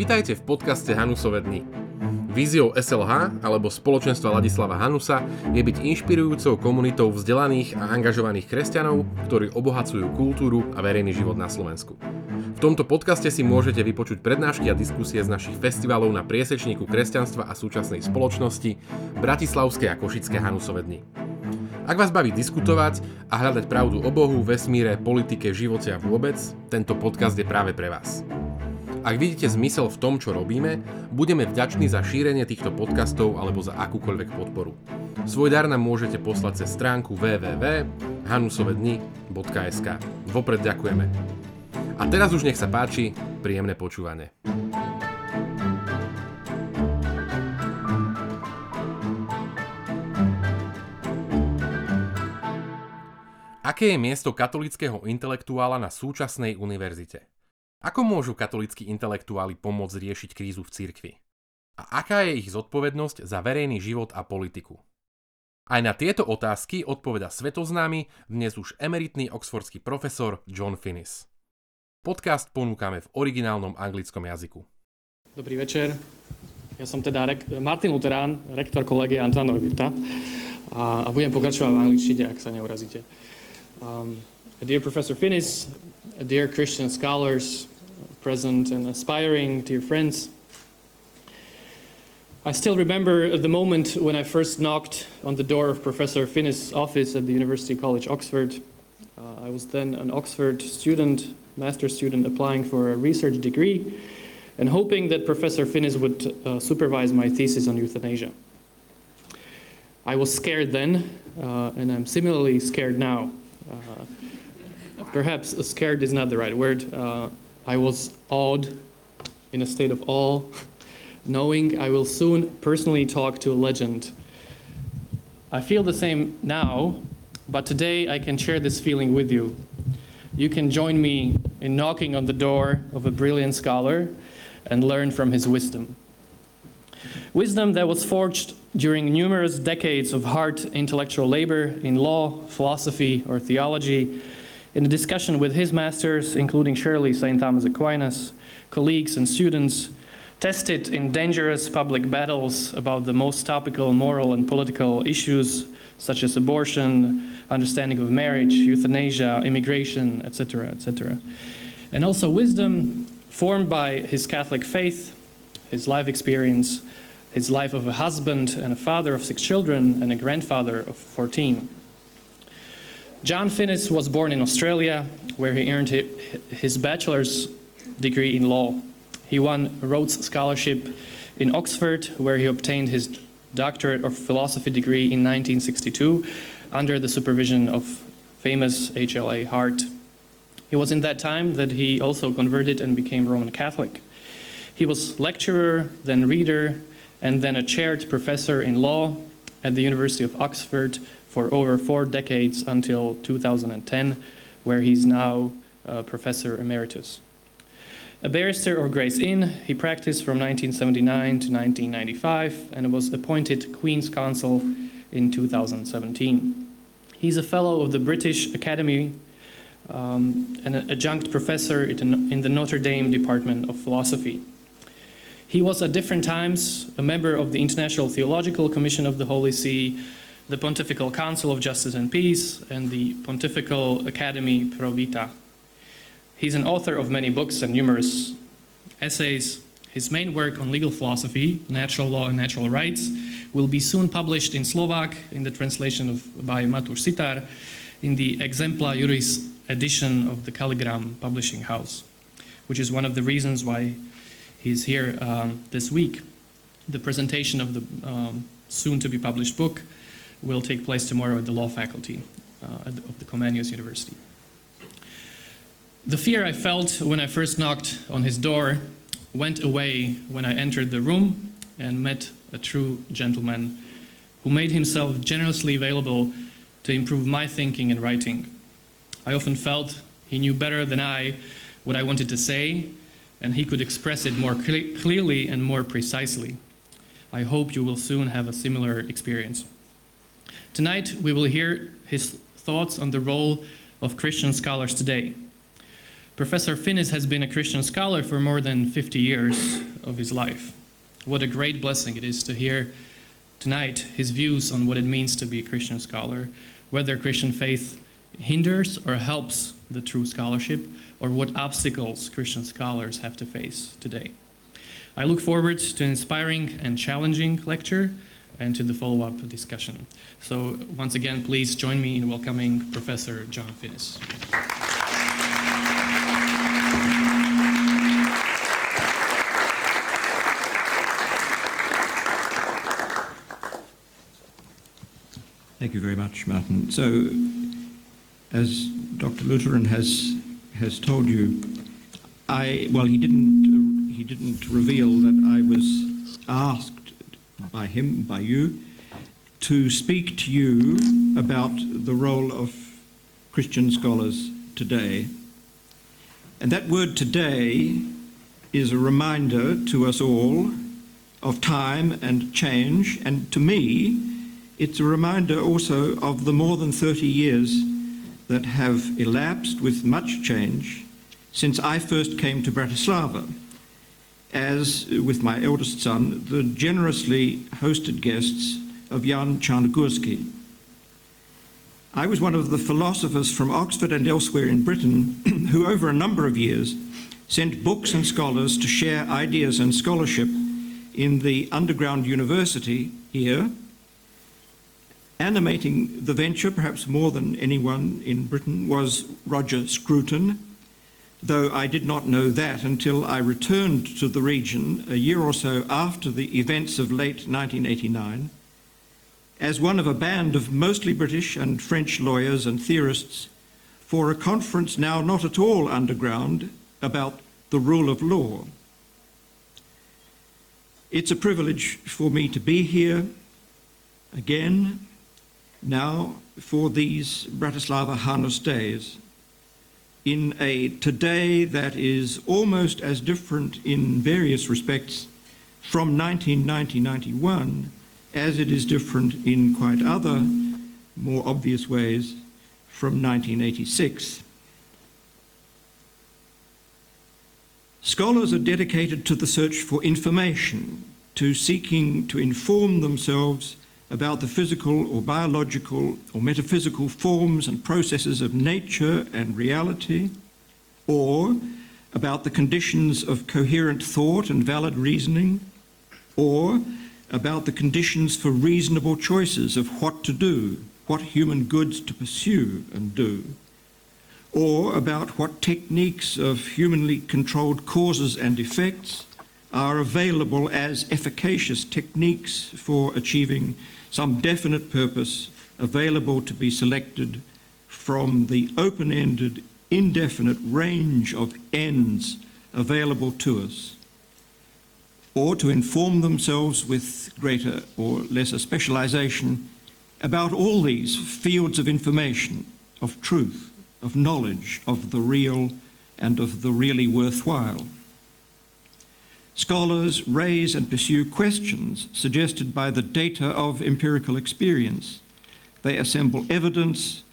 Vitajte v podcaste Hanusové dny. Víziou SLH alebo spoločenstva Ladislava Hanusa je byť inšpirujúcou komunitou vzdelaných a angažovaných kresťanov, ktorí obohacujú kultúru a verejný život na Slovensku. V tomto podcaste si môžete vypočuť prednášky a diskusie z našich festivalov na priesečníku kresťanstva a súčasnej spoločnosti Bratislavské a Košické Hanusové dny. Ak vás baví diskutovať a hľadať pravdu o Bohu, vesmíre, politike, živote a vôbec, tento podcast je práve pre vás. Ak vidíte zmysel v tom, čo robíme, budeme vďační za šírenie týchto podcastov alebo za akúkoľvek podporu. Svoj dar nám môžete poslať cez stránku www.hanusovedni.sk. Vopred ďakujeme. A teraz už nech sa páči, príjemné počúvanie. Aké je miesto katolického intelektuála na súčasnej univerzite? Ako môžu katolíckí intelektuáli pomôcť riešiť krízu v cirkvi? A aká je ich zodpovednosť za verejný život a politiku? Aj na tieto otázky odpoveda svetoznámy dnes už emeritný oxfordský profesor John Finnis. Podcast ponúkame v originálnom anglickom jazyku. Dobrý večer. Ja som teda rek- Martin Luterán, rektor kolegie Antona Vita a, a budem pokračovať v angličtine, ak sa neurazíte. Um, dear Professor Finnis, dear Christian scholars, present and aspiring, dear friends. I still remember the moment when I first knocked on the door of Professor Finnis' office at the University College Oxford. Uh, I was then an Oxford student, master's student, applying for a research degree and hoping that Professor Finnis would uh, supervise my thesis on euthanasia. I was scared then, uh, and I'm similarly scared now. Uh, perhaps scared is not the right word. I was awed, in a state of awe, knowing I will soon personally talk to a legend. I feel the same now, but today I can share this feeling with you. You can join me in knocking on the door of a brilliant scholar and learn from his wisdom. Wisdom that was forged during numerous decades of hard intellectual labor in law, philosophy, or theology in a discussion with his masters, including Shirley St. Thomas Aquinas, colleagues and students, tested in dangerous public battles about the most topical moral and political issues such as abortion, understanding of marriage, euthanasia, immigration, etc., etc. And also wisdom formed by his Catholic faith, his life experience, his life of a husband and a father of six children, and a grandfather of 14. John Finnis was born in Australia, where he earned his bachelor's degree in law. He won Rhodes Scholarship in Oxford, where he obtained his doctorate of philosophy degree in 1962 under the supervision of famous HLA Hart. It was in that time that he also converted and became Roman Catholic. He was lecturer, then reader, and then a chaired professor in law at the University of Oxford for over four decades until 2010, where he's now Professor Emeritus. A barrister of Gray's Inn, he practiced from 1979 to 1995 and was appointed Queen's Counsel in 2017. He's a fellow of the British Academy um, and an adjunct professor in the Notre Dame Department of Philosophy. He was at different times a member of the International Theological Commission of the Holy See, the Pontifical Council of Justice and Peace, and the Pontifical Academy Pro Vita. He's an author of many books and numerous essays. His main work on legal philosophy, natural law and natural rights, will be soon published in Slovak in the translation of by Matur Sitar in the Exempla Juris edition of the Kalligram Publishing House, which is one of the reasons why he's here um, this week. The presentation of the um, soon to be published book will take place tomorrow at the law faculty uh, of the Comenius University. The fear I felt when I first knocked on his door went away when I entered the room and met a true gentleman who made himself generously available to improve my thinking and writing. I often felt he knew better than I what I wanted to say, and he could express it more cle- clearly and more precisely. I hope you will soon have a similar experience. Tonight, we will hear his thoughts on the role of Christian scholars today. Professor Finnis has been a Christian scholar for more than 50 years of his life. What a great blessing it is to hear tonight his views on what it means to be a Christian scholar, whether Christian faith hinders or helps the true scholarship, or what obstacles Christian scholars have to face today. I look forward to an inspiring and challenging lecture and to the follow up discussion. So, once again, please join me in welcoming Professor John Finnis. Thank you very much, Martin. So, as Dr. Luterán has has told you, I well, he didn't he didn't reveal that I was asked by him by you to speak to you about the role of Christian scholars today. And that word today is a reminder to us all of time and change, and to me, it's a reminder also of the more than 30 years that have elapsed with much change since I first came to Bratislava as, with my eldest son, the generously hosted guests of Ján Čarnogurský. I was one of the philosophers from Oxford and elsewhere in Britain who, over a number of years, sent books and scholars to share ideas and scholarship in the underground university here Animating the venture, perhaps more than anyone in Britain, was Roger Scruton, though I did not know that until I returned to the region a year or so after the events of late 1989 as one of a band of mostly British and French lawyers and theorists for a conference now not at all underground about the rule of law. It's a privilege for me to be here again now for these Bratislava Hanus days in a today that is almost as different in various respects from 1990-91 as it is different in quite other more obvious ways from 1986. Scholars are dedicated to the search for information, to seeking to inform themselves about the physical or biological or metaphysical forms and processes of nature and reality, or about the conditions of coherent thought and valid reasoning, or about the conditions for reasonable choices of what to do, what human goods to pursue and do, or about what techniques of humanly controlled causes and effects are available as efficacious techniques for achieving some definite purpose available to be selected from the open ended, indefinite range of ends available to us, or to inform themselves with greater or lesser specialization about all these fields of information, of truth, of knowledge, of the real, and of the really worthwhile. Scholars raise and pursue questions suggested by the data of empirical experience. They assemble evidence,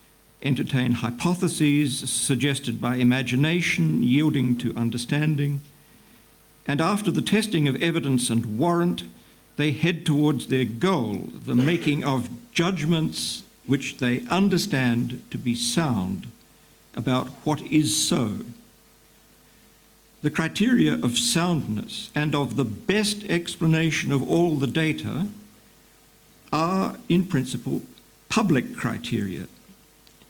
entertain hypotheses suggested by imagination, yielding to understanding, and after the testing of evidence and warrant, they head towards their goal, the making of judgments which they understand to be sound about what is so the criteria of soundness and of the best explanation of all the data are, in principle, public criteria.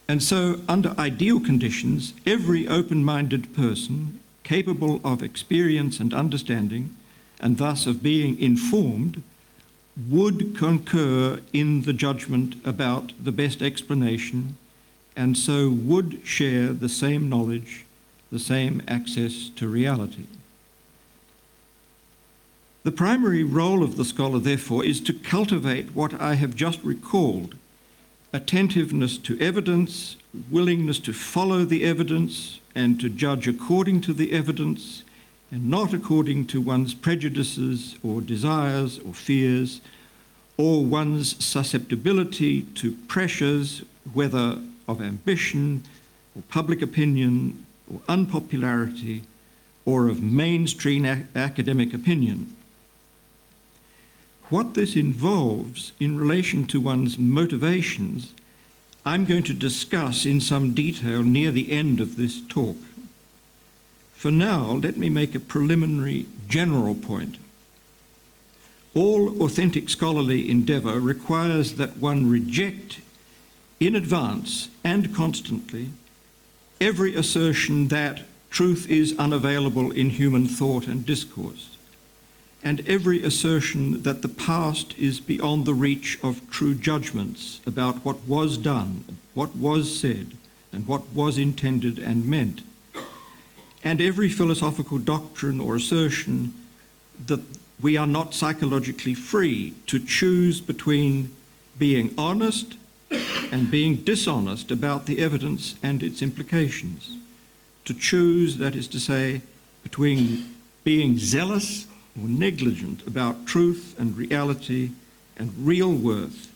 And so, under ideal conditions, every open minded person capable of experience and understanding, and thus of being informed, would concur in the judgment about the best explanation, and so would share the same knowledge the same access to reality. The primary role of the scholar, therefore, is to cultivate what I have just recalled attentiveness to evidence, willingness to follow the evidence and to judge according to the evidence and not according to one's prejudices or desires or fears or one's susceptibility to pressures, whether of ambition or public opinion or unpopularity or of mainstream ac- academic opinion. What this involves in relation to one's motivations, I'm going to discuss in some detail near the end of this talk. For now, let me make a preliminary general point. All authentic scholarly endeavour requires that one reject in advance and constantly every assertion that truth is unavailable in human thought and discourse, and every assertion that the past is beyond the reach of true judgments about what was done, what was said, and what was intended and meant, and every philosophical doctrine or assertion that we are not psychologically free to choose between being honest and being dishonest about the evidence and its implications. To choose, that is to say, between being zealous or negligent about truth and reality and real worth.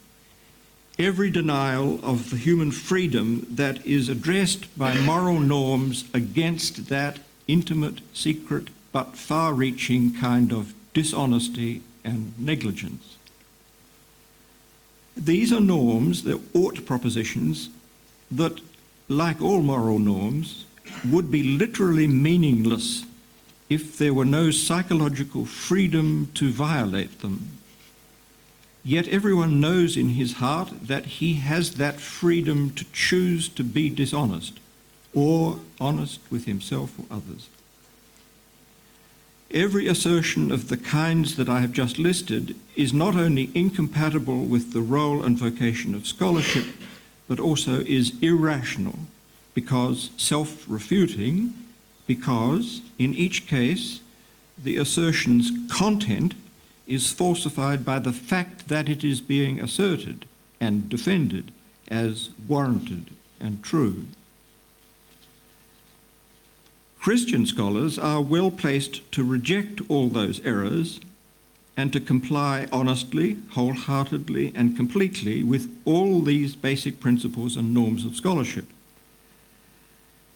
Every denial of the human freedom that is addressed by moral norms against that intimate, secret, but far reaching kind of dishonesty and negligence. These are norms, they're ought propositions, that, like all moral norms, would be literally meaningless if there were no psychological freedom to violate them. Yet everyone knows in his heart that he has that freedom to choose to be dishonest or honest with himself or others. Every assertion of the kinds that I have just listed is not only incompatible with the role and vocation of scholarship, but also is irrational because self refuting, because in each case the assertion's content is falsified by the fact that it is being asserted and defended as warranted and true. Christian scholars are well placed to reject all those errors and to comply honestly, wholeheartedly, and completely with all these basic principles and norms of scholarship.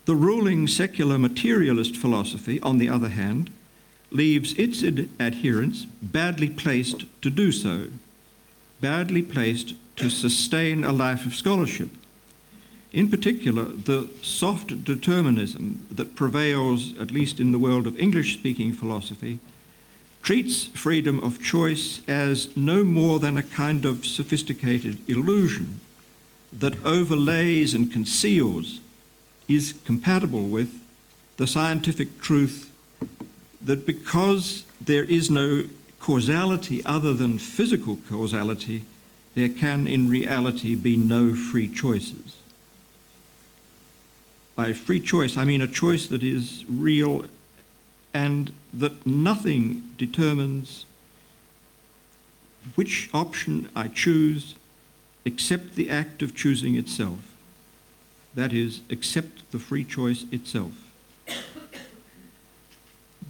The ruling secular materialist philosophy, on the other hand, leaves its ad- adherents badly placed to do so, badly placed to sustain a life of scholarship in particular, the soft determinism that prevails, at least in the world of English speaking philosophy, treats freedom of choice as no more than a kind of sophisticated illusion that overlays and conceals, is compatible with the scientific truth that because there is no causality other than physical causality, there can in reality be no free choices. By free choice, I mean a choice that is real and that nothing determines which option I choose except the act of choosing itself. That is, except the free choice itself.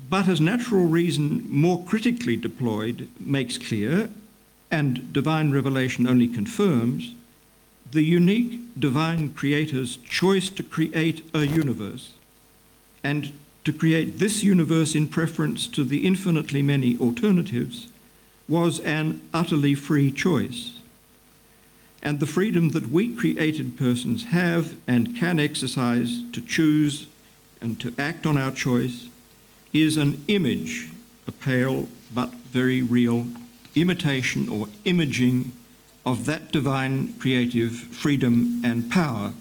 But as natural reason more critically deployed makes clear, and divine revelation only confirms, the unique divine creator's choice to create a universe and to create this universe in preference to the infinitely many alternatives was an utterly free choice. And the freedom that we created persons have and can exercise to choose and to act on our choice is an image, a pale but very real imitation or imaging of that divine creative freedom and power.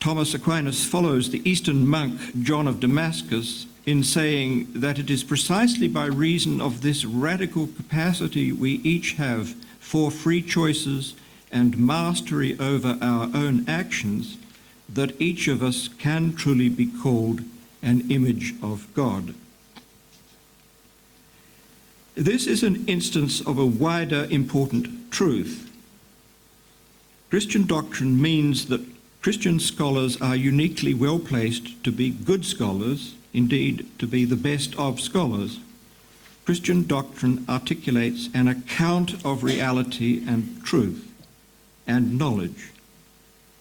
Thomas Aquinas follows the Eastern monk John of Damascus in saying that it is precisely by reason of this radical capacity we each have for free choices and mastery over our own actions that each of us can truly be called an image of God. This is an instance of a wider important truth. Christian doctrine means that Christian scholars are uniquely well placed to be good scholars, indeed, to be the best of scholars. Christian doctrine articulates an account of reality and truth and knowledge,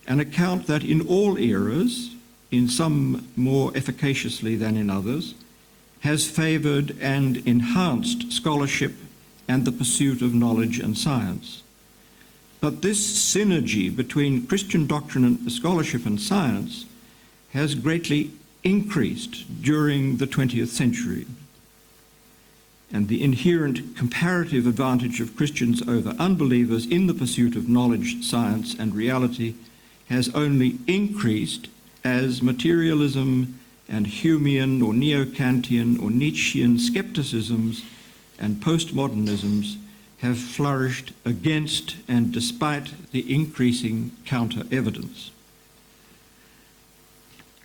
an account that in all eras, in some more efficaciously than in others, has favoured and enhanced scholarship and the pursuit of knowledge and science. But this synergy between Christian doctrine and scholarship and science has greatly increased during the 20th century. And the inherent comparative advantage of Christians over unbelievers in the pursuit of knowledge, science, and reality has only increased as materialism and Humean or Neo Kantian or Nietzschean skepticisms and postmodernisms have flourished against and despite the increasing counter evidence.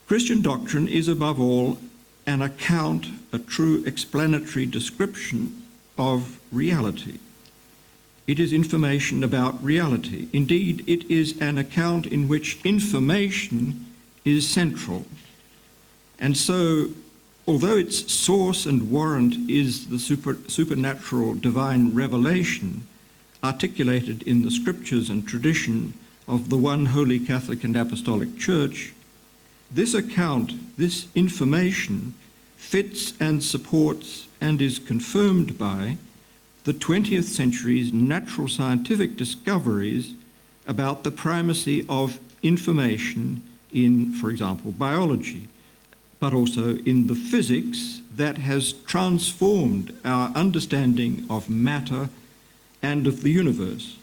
Christian doctrine is above all an account, a true explanatory description of reality. It is information about reality. Indeed, it is an account in which information is central. And so, although its source and warrant is the super, supernatural divine revelation articulated in the scriptures and tradition of the one holy Catholic and Apostolic Church, this account, this information, fits and supports and is confirmed by the 20th century's natural scientific discoveries about the primacy of information in, for example, biology, but also in the physics that has transformed our understanding of matter and of the universe.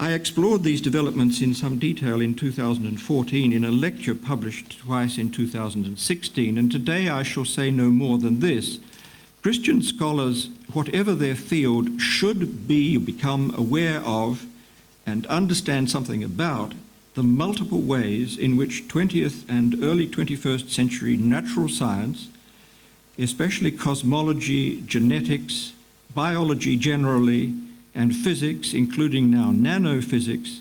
I explored these developments in some detail in 2014 in a lecture published twice in 2016, and today I shall say no more than this. Christian scholars, whatever their field, should be become aware of and understand something about the multiple ways in which 20th and early 21st century natural science, especially cosmology, genetics, biology generally, and physics, including now nanophysics,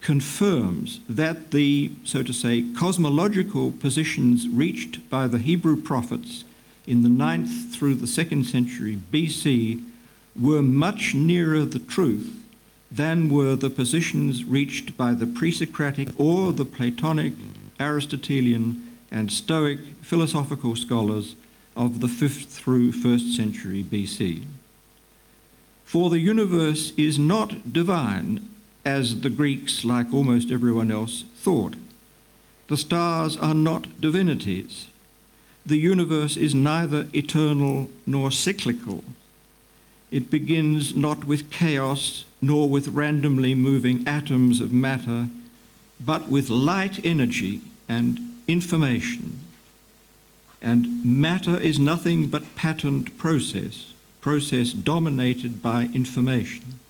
confirms that the, so to say, cosmological positions reached by the Hebrew prophets in the 9th through the 2nd century BC were much nearer the truth than were the positions reached by the pre Socratic or the Platonic, Aristotelian, and Stoic philosophical scholars of the 5th through 1st century BC. For the universe is not divine, as the Greeks, like almost everyone else, thought. The stars are not divinities. The universe is neither eternal nor cyclical. It begins not with chaos nor with randomly moving atoms of matter, but with light energy and information. And matter is nothing but patterned process, process dominated by information.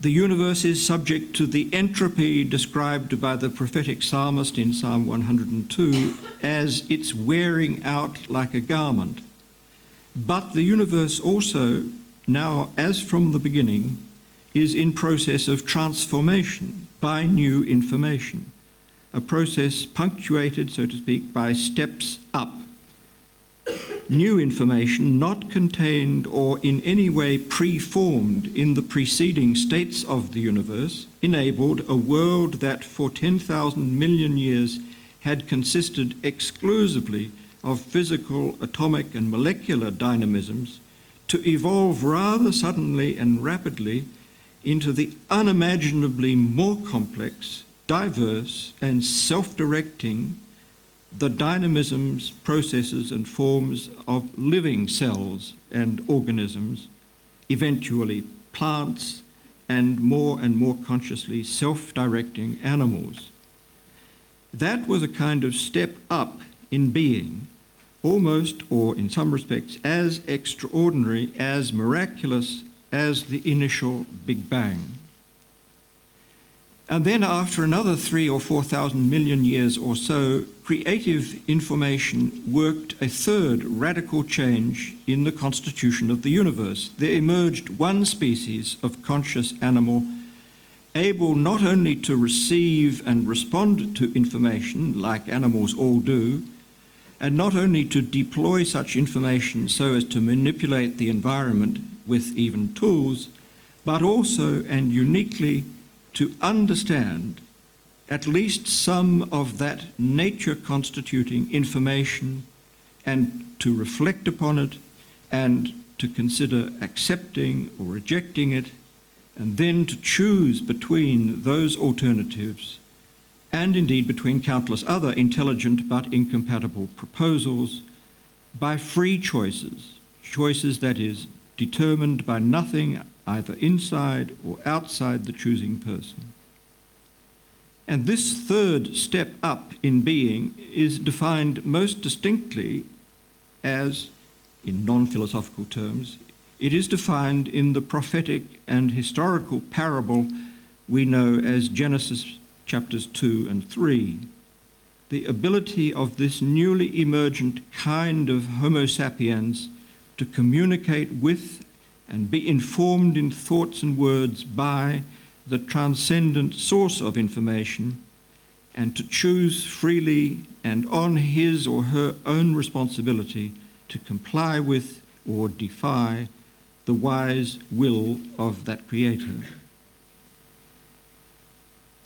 The universe is subject to the entropy described by the prophetic psalmist in Psalm 102 as its wearing out like a garment. But the universe also now, as from the beginning, is in process of transformation by new information, a process punctuated, so to speak, by steps up. New information not contained or in any way preformed in the preceding states of the universe enabled a world that for 10,000 million years had consisted exclusively of physical, atomic, and molecular dynamisms to evolve rather suddenly and rapidly into the unimaginably more complex, diverse, and self directing the dynamisms, processes, and forms of living cells and organisms, eventually plants, and more and more consciously self directing animals. That was a kind of step up in being almost, or in some respects, as extraordinary, as miraculous as the initial Big Bang. And then, after another three or four thousand million years or so, creative information worked a third radical change in the constitution of the universe. There emerged one species of conscious animal able not only to receive and respond to information, like animals all do, and not only to deploy such information so as to manipulate the environment with even tools, but also and uniquely to understand at least some of that nature constituting information and to reflect upon it and to consider accepting or rejecting it and then to choose between those alternatives and indeed between countless other intelligent but incompatible proposals by free choices, choices that is determined by nothing either inside or outside the choosing person. And this third step up in being is defined most distinctly as, in non philosophical terms, it is defined in the prophetic and historical parable we know as Genesis chapters 2 and 3. The ability of this newly emergent kind of Homo sapiens to communicate with and be informed in thoughts and words by the transcendent source of information and to choose freely and on his or her own responsibility to comply with or defy the wise will of that Creator.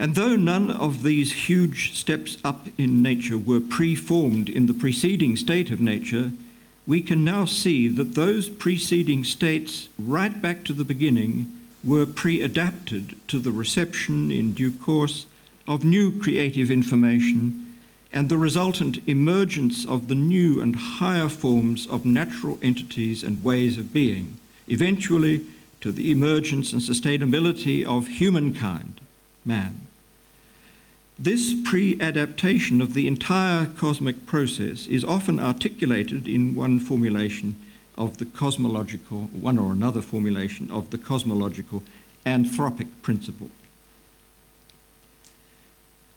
And though none of these huge steps up in nature were preformed in the preceding state of nature, we can now see that those preceding states, right back to the beginning, were pre-adapted to the reception in due course of new creative information and the resultant emergence of the new and higher forms of natural entities and ways of being, eventually to the emergence and sustainability of humankind, man. This pre adaptation of the entire cosmic process is often articulated in one formulation of the cosmological, one or another formulation of the cosmological anthropic principle.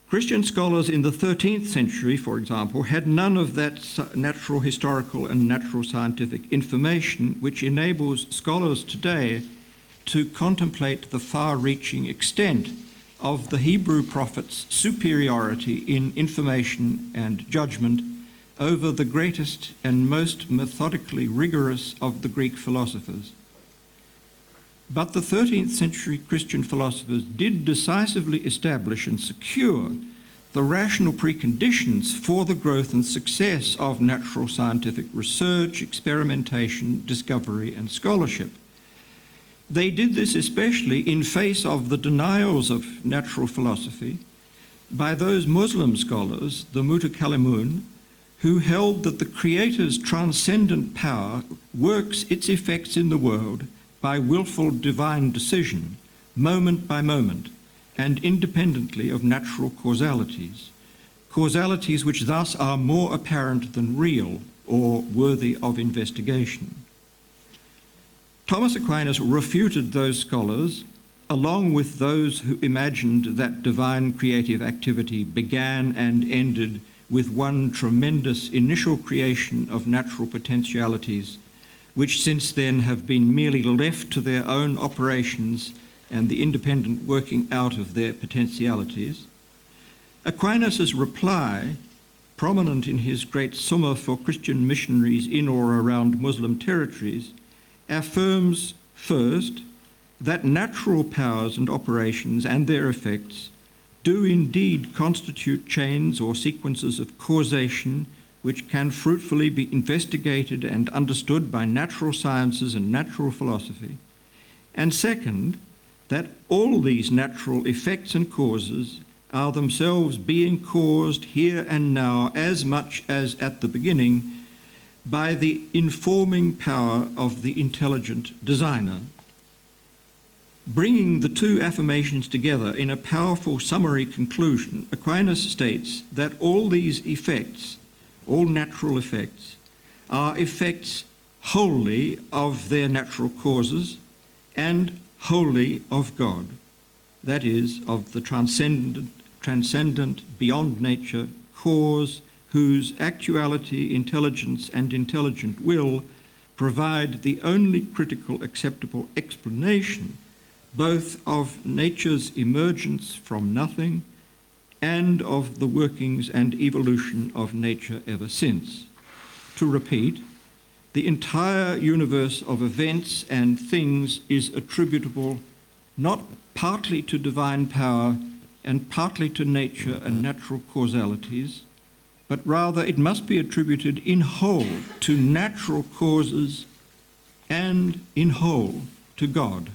Christian scholars in the 13th century, for example, had none of that natural historical and natural scientific information which enables scholars today to contemplate the far reaching extent of the Hebrew prophet's superiority in information and judgment over the greatest and most methodically rigorous of the Greek philosophers. But the 13th century Christian philosophers did decisively establish and secure the rational preconditions for the growth and success of natural scientific research, experimentation, discovery, and scholarship. They did this especially in face of the denials of natural philosophy by those Muslim scholars, the Mutakallimun, who held that the Creator's transcendent power works its effects in the world by willful divine decision, moment by moment, and independently of natural causalities, causalities which thus are more apparent than real or worthy of investigation. Thomas Aquinas refuted those scholars, along with those who imagined that divine creative activity began and ended with one tremendous initial creation of natural potentialities, which since then have been merely left to their own operations and the independent working out of their potentialities. Aquinas's reply, prominent in his great Summa for Christian missionaries in or around Muslim territories, affirms first that natural powers and operations and their effects do indeed constitute chains or sequences of causation which can fruitfully be investigated and understood by natural sciences and natural philosophy. And second, that all these natural effects and causes are themselves being caused here and now as much as at the beginning by the informing power of the intelligent designer. Bringing the two affirmations together in a powerful summary conclusion, Aquinas states that all these effects, all natural effects, are effects wholly of their natural causes and wholly of God, that is, of the transcendent, transcendent beyond nature cause whose actuality, intelligence, and intelligent will provide the only critical acceptable explanation both of nature's emergence from nothing and of the workings and evolution of nature ever since. To repeat, the entire universe of events and things is attributable not partly to divine power and partly to nature and natural causalities, but rather it must be attributed in whole to natural causes and in whole to God.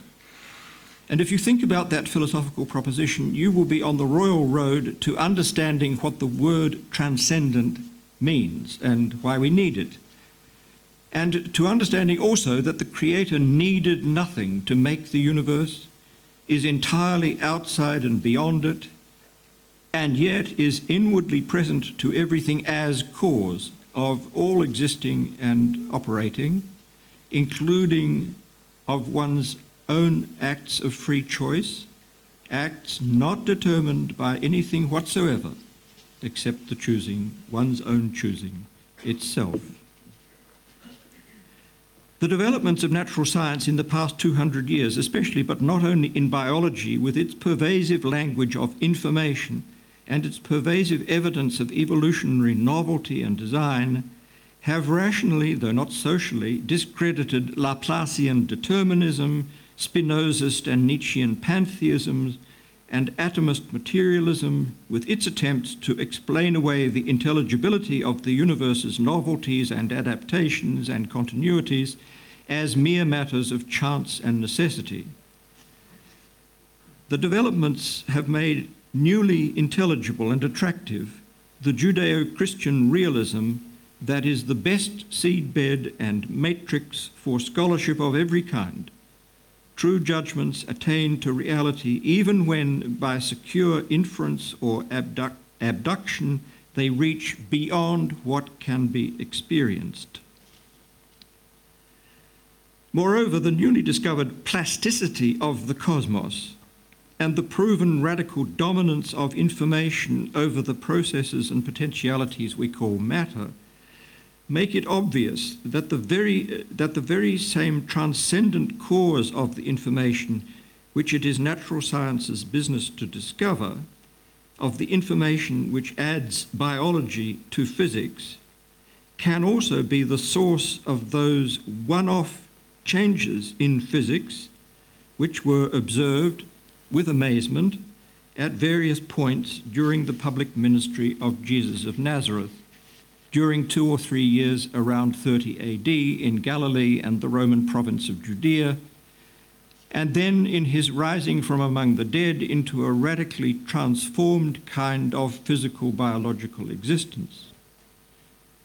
And if you think about that philosophical proposition, you will be on the royal road to understanding what the word transcendent means and why we need it. And to understanding also that the Creator needed nothing to make the universe, is entirely outside and beyond it, and yet is inwardly present to everything as cause of all existing and operating, including of one's own acts of free choice, acts not determined by anything whatsoever except the choosing, one's own choosing itself. The developments of natural science in the past 200 years, especially but not only in biology, with its pervasive language of information and its pervasive evidence of evolutionary novelty and design, have rationally, though not socially, discredited Laplacian determinism, Spinozist and Nietzschean pantheisms, and atomist materialism, with its attempts to explain away the intelligibility of the universe's novelties and adaptations and continuities as mere matters of chance and necessity. The developments have made newly intelligible and attractive the Judeo Christian realism that is the best seedbed and matrix for scholarship of every kind true judgments attain to reality even when, by secure inference or abduct, abduction, they reach beyond what can be experienced. Moreover, the newly discovered plasticity of the cosmos and the proven radical dominance of information over the processes and potentialities we call matter make it obvious that the very, that the very same transcendent cause of the information which it is natural science's business to discover, of the information which adds biology to physics, can also be the source of those one off changes in physics which were observed with amazement at various points during the public ministry of Jesus of Nazareth during two or three years around 30 AD in Galilee and the Roman province of Judea, and then in his rising from among the dead into a radically transformed kind of physical biological existence.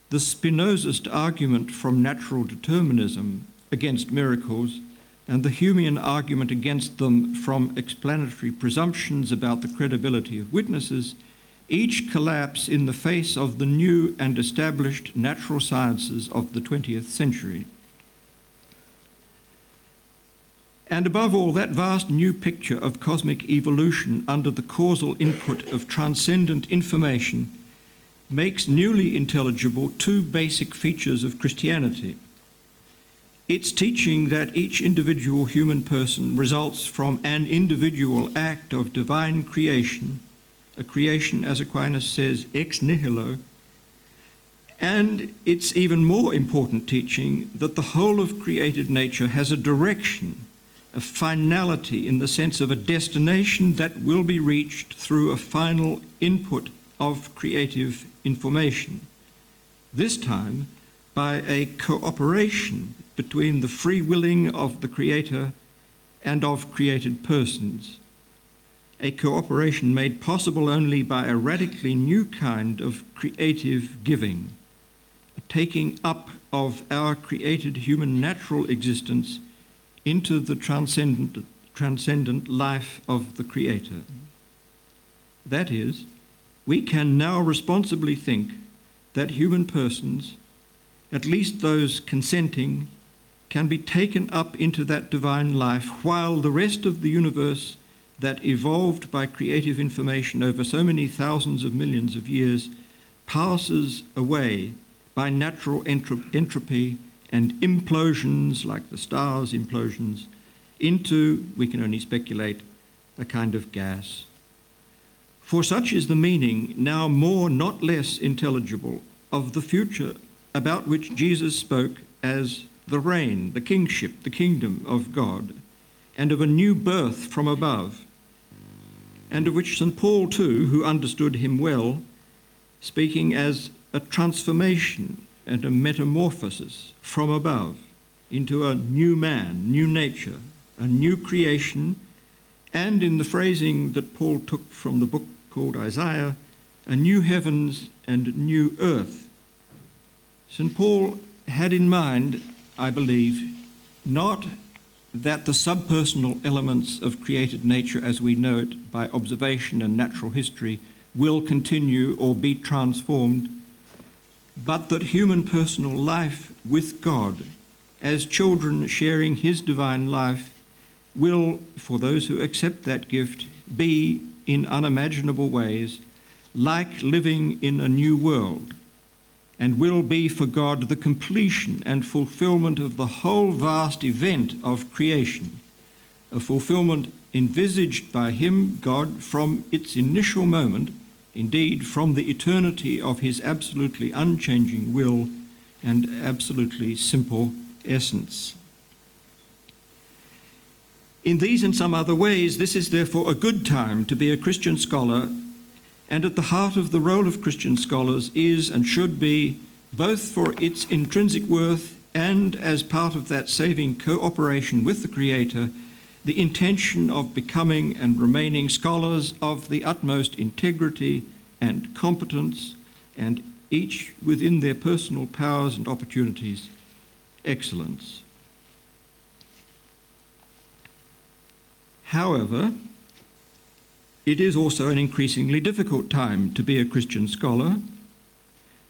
The Spinozist argument from natural determinism against miracles and the Humean argument against them from explanatory presumptions about the credibility of witnesses each collapse in the face of the new and established natural sciences of the 20th century. And above all, that vast new picture of cosmic evolution under the causal input of transcendent information makes newly intelligible two basic features of Christianity. Its teaching that each individual human person results from an individual act of divine creation a creation, as Aquinas says, ex nihilo. And it's even more important teaching that the whole of created nature has a direction, a finality in the sense of a destination that will be reached through a final input of creative information. This time by a cooperation between the free willing of the Creator and of created persons a cooperation made possible only by a radically new kind of creative giving, a taking up of our created human natural existence into the transcendent, transcendent life of the Creator. That is, we can now responsibly think that human persons, at least those consenting, can be taken up into that divine life while the rest of the universe that evolved by creative information over so many thousands of millions of years passes away by natural entropy and implosions, like the stars' implosions, into, we can only speculate, a kind of gas. For such is the meaning, now more, not less intelligible, of the future about which Jesus spoke as the reign, the kingship, the kingdom of God, and of a new birth from above, and of which St. Paul, too, who understood him well, speaking as a transformation and a metamorphosis from above into a new man, new nature, a new creation, and in the phrasing that Paul took from the book called Isaiah, a new heavens and new earth. St. Paul had in mind, I believe, not that the subpersonal elements of created nature as we know it by observation and natural history will continue or be transformed, but that human personal life with God, as children sharing his divine life, will, for those who accept that gift, be in unimaginable ways like living in a new world and will be for God the completion and fulfillment of the whole vast event of creation, a fulfillment envisaged by Him, God, from its initial moment, indeed from the eternity of His absolutely unchanging will and absolutely simple essence. In these and some other ways, this is therefore a good time to be a Christian scholar and at the heart of the role of Christian scholars is and should be, both for its intrinsic worth and as part of that saving cooperation with the Creator, the intention of becoming and remaining scholars of the utmost integrity and competence, and each within their personal powers and opportunities, excellence. However, it is also an increasingly difficult time to be a Christian scholar.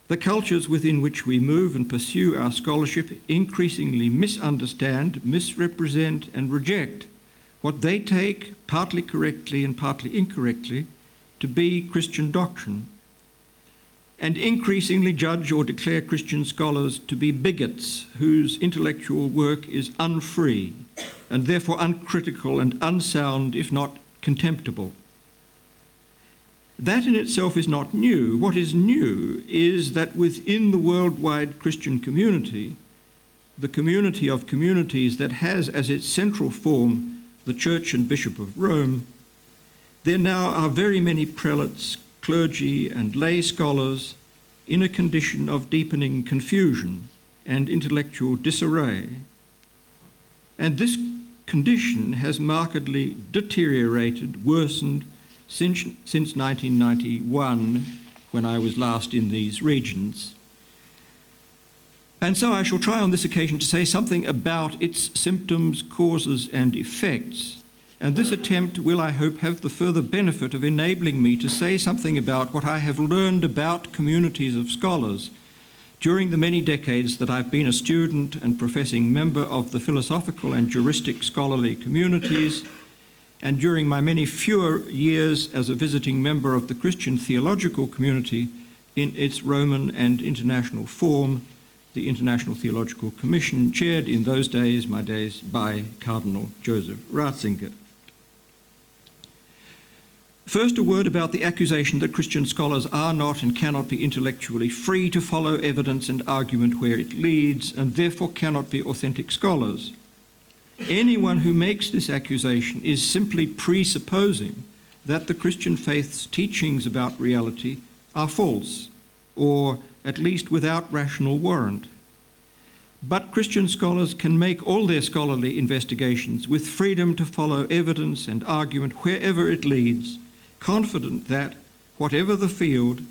The cultures within which we move and pursue our scholarship increasingly misunderstand, misrepresent, and reject what they take, partly correctly and partly incorrectly, to be Christian doctrine, and increasingly judge or declare Christian scholars to be bigots whose intellectual work is unfree and therefore uncritical and unsound, if not contemptible. That in itself is not new. What is new is that within the worldwide Christian community, the community of communities that has as its central form the Church and Bishop of Rome, there now are very many prelates, clergy, and lay scholars in a condition of deepening confusion and intellectual disarray. And this condition has markedly deteriorated, worsened, since, since 1991, when I was last in these regions. And so I shall try on this occasion to say something about its symptoms, causes, and effects. And this attempt will, I hope, have the further benefit of enabling me to say something about what I have learned about communities of scholars during the many decades that I've been a student and professing member of the philosophical and juristic scholarly communities and during my many fewer years as a visiting member of the Christian theological community in its Roman and international form, the International Theological Commission, chaired in those days, my days, by Cardinal Joseph Ratzinger. First, a word about the accusation that Christian scholars are not and cannot be intellectually free to follow evidence and argument where it leads, and therefore cannot be authentic scholars. Anyone who makes this accusation is simply presupposing that the Christian faith's teachings about reality are false, or at least without rational warrant. But Christian scholars can make all their scholarly investigations with freedom to follow evidence and argument wherever it leads, confident that, whatever the field,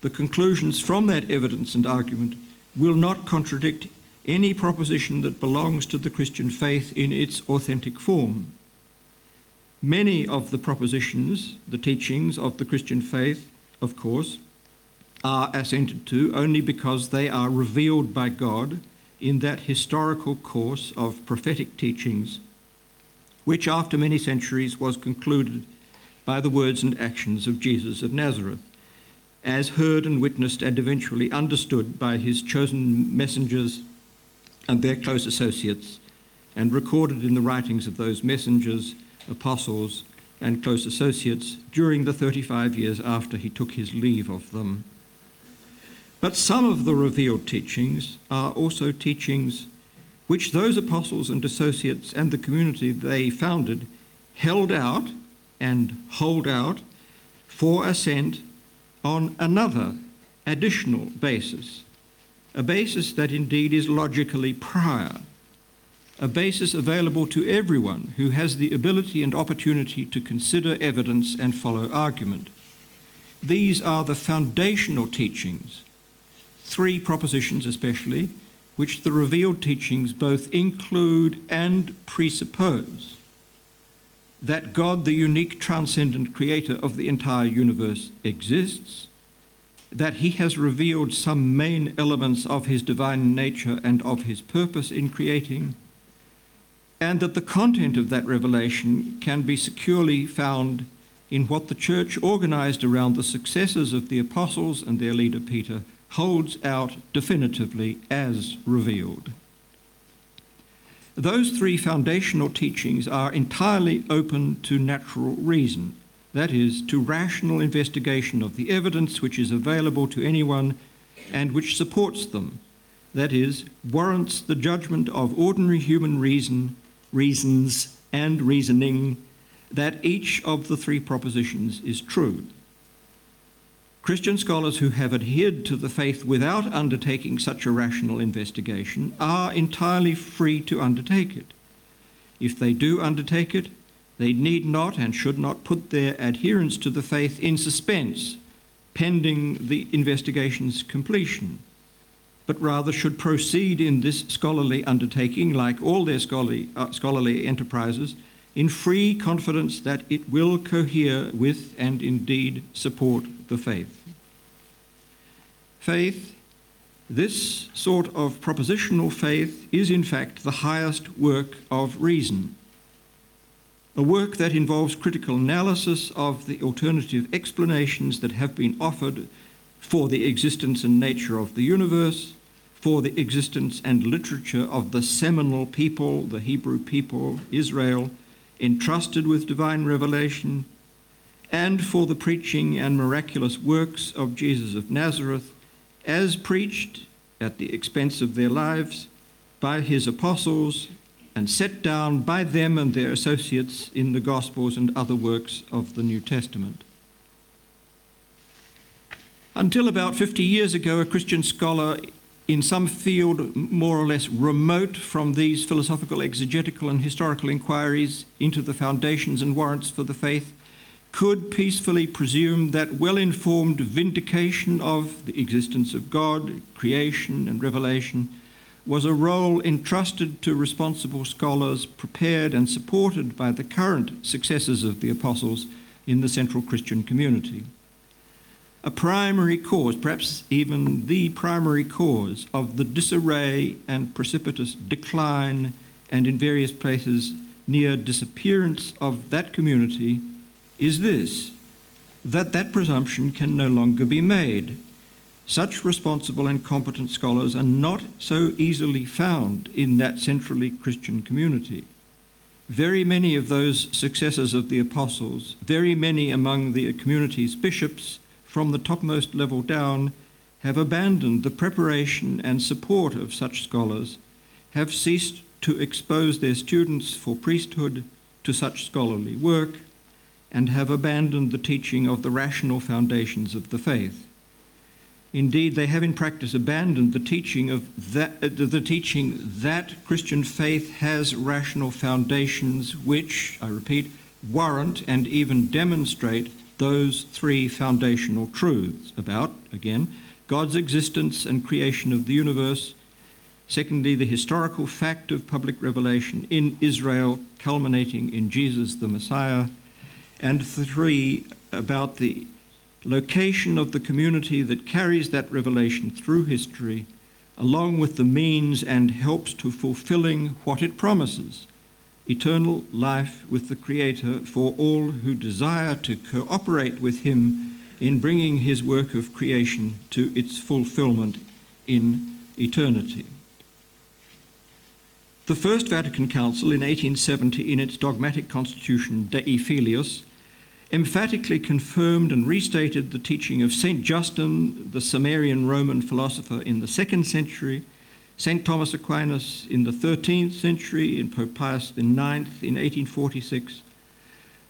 the conclusions from that evidence and argument will not contradict any proposition that belongs to the Christian faith in its authentic form. Many of the propositions, the teachings of the Christian faith, of course, are assented to only because they are revealed by God in that historical course of prophetic teachings, which after many centuries was concluded by the words and actions of Jesus of Nazareth, as heard and witnessed and eventually understood by his chosen messengers and their close associates, and recorded in the writings of those messengers, apostles, and close associates during the 35 years after he took his leave of them. But some of the revealed teachings are also teachings which those apostles and associates and the community they founded held out and hold out for assent on another additional basis, a basis that indeed is logically prior, a basis available to everyone who has the ability and opportunity to consider evidence and follow argument. These are the foundational teachings, three propositions especially, which the revealed teachings both include and presuppose that God, the unique transcendent creator of the entire universe, exists, that he has revealed some main elements of his divine nature and of his purpose in creating, and that the content of that revelation can be securely found in what the church organized around the successors of the apostles and their leader Peter holds out definitively as revealed. Those three foundational teachings are entirely open to natural reason, that is, to rational investigation of the evidence which is available to anyone and which supports them, that is, warrants the judgment of ordinary human reason, reasons, and reasoning that each of the three propositions is true. Christian scholars who have adhered to the faith without undertaking such a rational investigation are entirely free to undertake it. If they do undertake it, they need not and should not put their adherence to the faith in suspense pending the investigation's completion, but rather should proceed in this scholarly undertaking, like all their scholarly, uh, scholarly enterprises, in free confidence that it will cohere with and indeed support the faith. Faith, this sort of propositional faith, is in fact the highest work of reason. A work that involves critical analysis of the alternative explanations that have been offered for the existence and nature of the universe, for the existence and literature of the seminal people, the Hebrew people, Israel, entrusted with divine revelation, and for the preaching and miraculous works of Jesus of Nazareth, as preached at the expense of their lives by his apostles and set down by them and their associates in the Gospels and other works of the New Testament. Until about 50 years ago, a Christian scholar in some field more or less remote from these philosophical, exegetical, and historical inquiries into the foundations and warrants for the faith could peacefully presume that well informed vindication of the existence of God, creation, and revelation was a role entrusted to responsible scholars prepared and supported by the current successors of the apostles in the central Christian community. A primary cause, perhaps even the primary cause, of the disarray and precipitous decline and in various places near disappearance of that community is this that that presumption can no longer be made. Such responsible and competent scholars are not so easily found in that centrally Christian community. Very many of those successors of the apostles, very many among the community's bishops, from the topmost level down, have abandoned the preparation and support of such scholars, have ceased to expose their students for priesthood to such scholarly work, and have abandoned the teaching of the rational foundations of the faith. Indeed, they have in practice abandoned the teaching of that, uh, the teaching that Christian faith has rational foundations which, I repeat, warrant and even demonstrate those three foundational truths about, again, God's existence and creation of the universe. Secondly, the historical fact of public revelation in Israel, culminating in Jesus the Messiah and three, about the location of the community that carries that revelation through history, along with the means and helps to fulfilling what it promises eternal life with the Creator for all who desire to cooperate with Him in bringing His work of creation to its fulfillment in eternity. The First Vatican Council in 1870, in its dogmatic constitution Dei Filius, emphatically confirmed and restated the teaching of St. Justin, the Samarian Roman philosopher in the second century, St. Thomas Aquinas in the 13th century, and Pope Pius IX in 1846,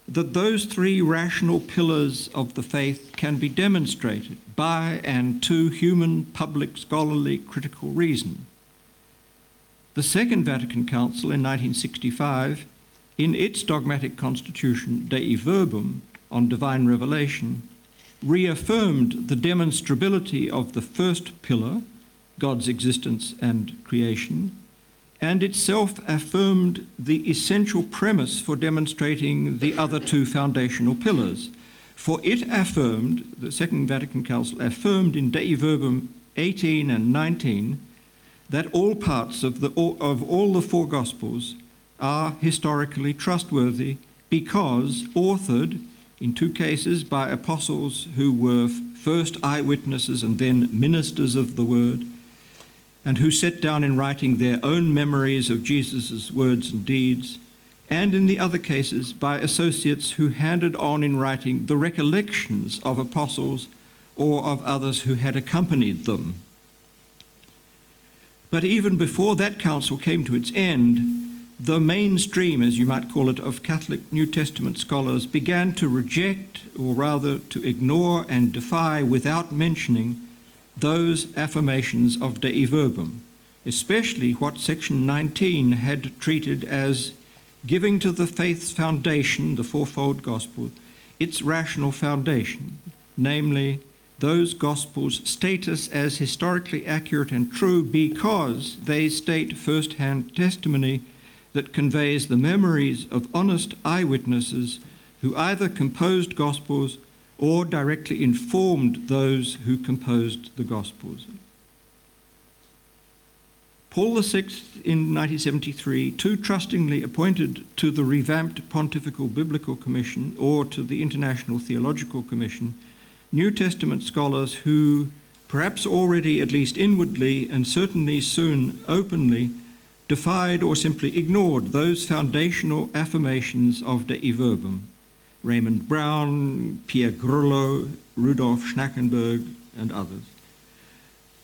that those three rational pillars of the faith can be demonstrated by and to human, public, scholarly, critical reason. The Second Vatican Council in 1965, in its dogmatic constitution, Dei Verbum, on divine revelation, reaffirmed the demonstrability of the first pillar, God's existence and creation, and itself affirmed the essential premise for demonstrating the other two foundational pillars. For it affirmed, the Second Vatican Council affirmed in Dei Verbum 18 and 19, that all parts of, the, of all the four Gospels are historically trustworthy because authored, in two cases, by apostles who were first eyewitnesses and then ministers of the word, and who set down in writing their own memories of Jesus' words and deeds, and in the other cases by associates who handed on in writing the recollections of apostles or of others who had accompanied them. But even before that council came to its end, the mainstream, as you might call it, of Catholic New Testament scholars began to reject, or rather to ignore and defy without mentioning, those affirmations of Dei Verbum, especially what section 19 had treated as giving to the faith's foundation, the fourfold gospel, its rational foundation, namely those gospels' status as historically accurate and true because they state first hand testimony that conveys the memories of honest eyewitnesses who either composed gospels or directly informed those who composed the Gospels. Paul VI in 1973 too trustingly appointed to the revamped Pontifical Biblical Commission or to the International Theological Commission New Testament scholars who, perhaps already at least inwardly and certainly soon openly, defied or simply ignored those foundational affirmations of Dei Verbum. Raymond Brown, Pierre Grelot, Rudolf Schnackenburg, and others.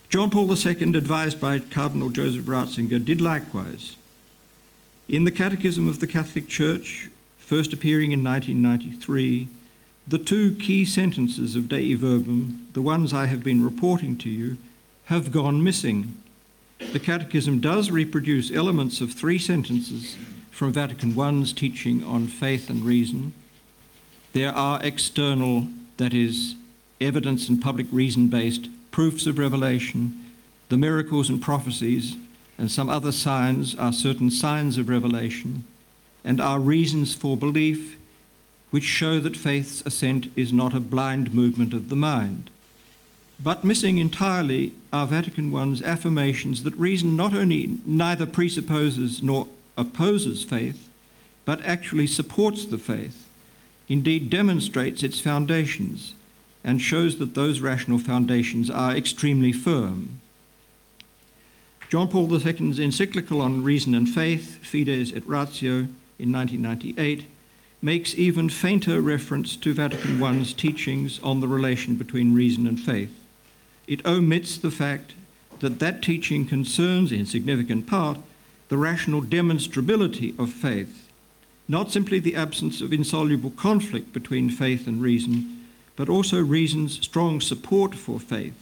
John Paul II, advised by Cardinal Joseph Ratzinger, did likewise. In the Catechism of the Catholic Church, first appearing in 1993, the two key sentences of Dei Verbum, the ones I have been reporting to you, have gone missing. The Catechism does reproduce elements of three sentences from Vatican I's teaching on faith and reason, there are external, that is, evidence and public reason based proofs of revelation, the miracles and prophecies, and some other signs are certain signs of revelation, and are reasons for belief which show that faith's assent is not a blind movement of the mind. But missing entirely are Vatican I's affirmations that reason not only neither presupposes nor opposes faith, but actually supports the faith indeed demonstrates its foundations and shows that those rational foundations are extremely firm. John Paul II's encyclical on reason and faith, Fides et Ratio, in 1998, makes even fainter reference to Vatican I's teachings on the relation between reason and faith. It omits the fact that that teaching concerns, in significant part, the rational demonstrability of faith not simply the absence of insoluble conflict between faith and reason, but also reason's strong support for faith.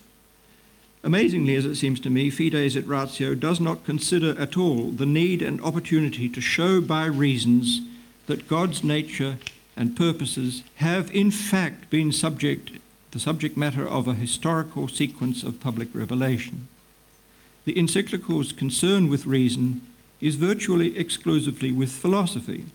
Amazingly, as it seems to me, Fides et Ratio does not consider at all the need and opportunity to show by reasons that God's nature and purposes have in fact been subject the subject matter of a historical sequence of public revelation. The encyclical's concern with reason is virtually exclusively with philosophy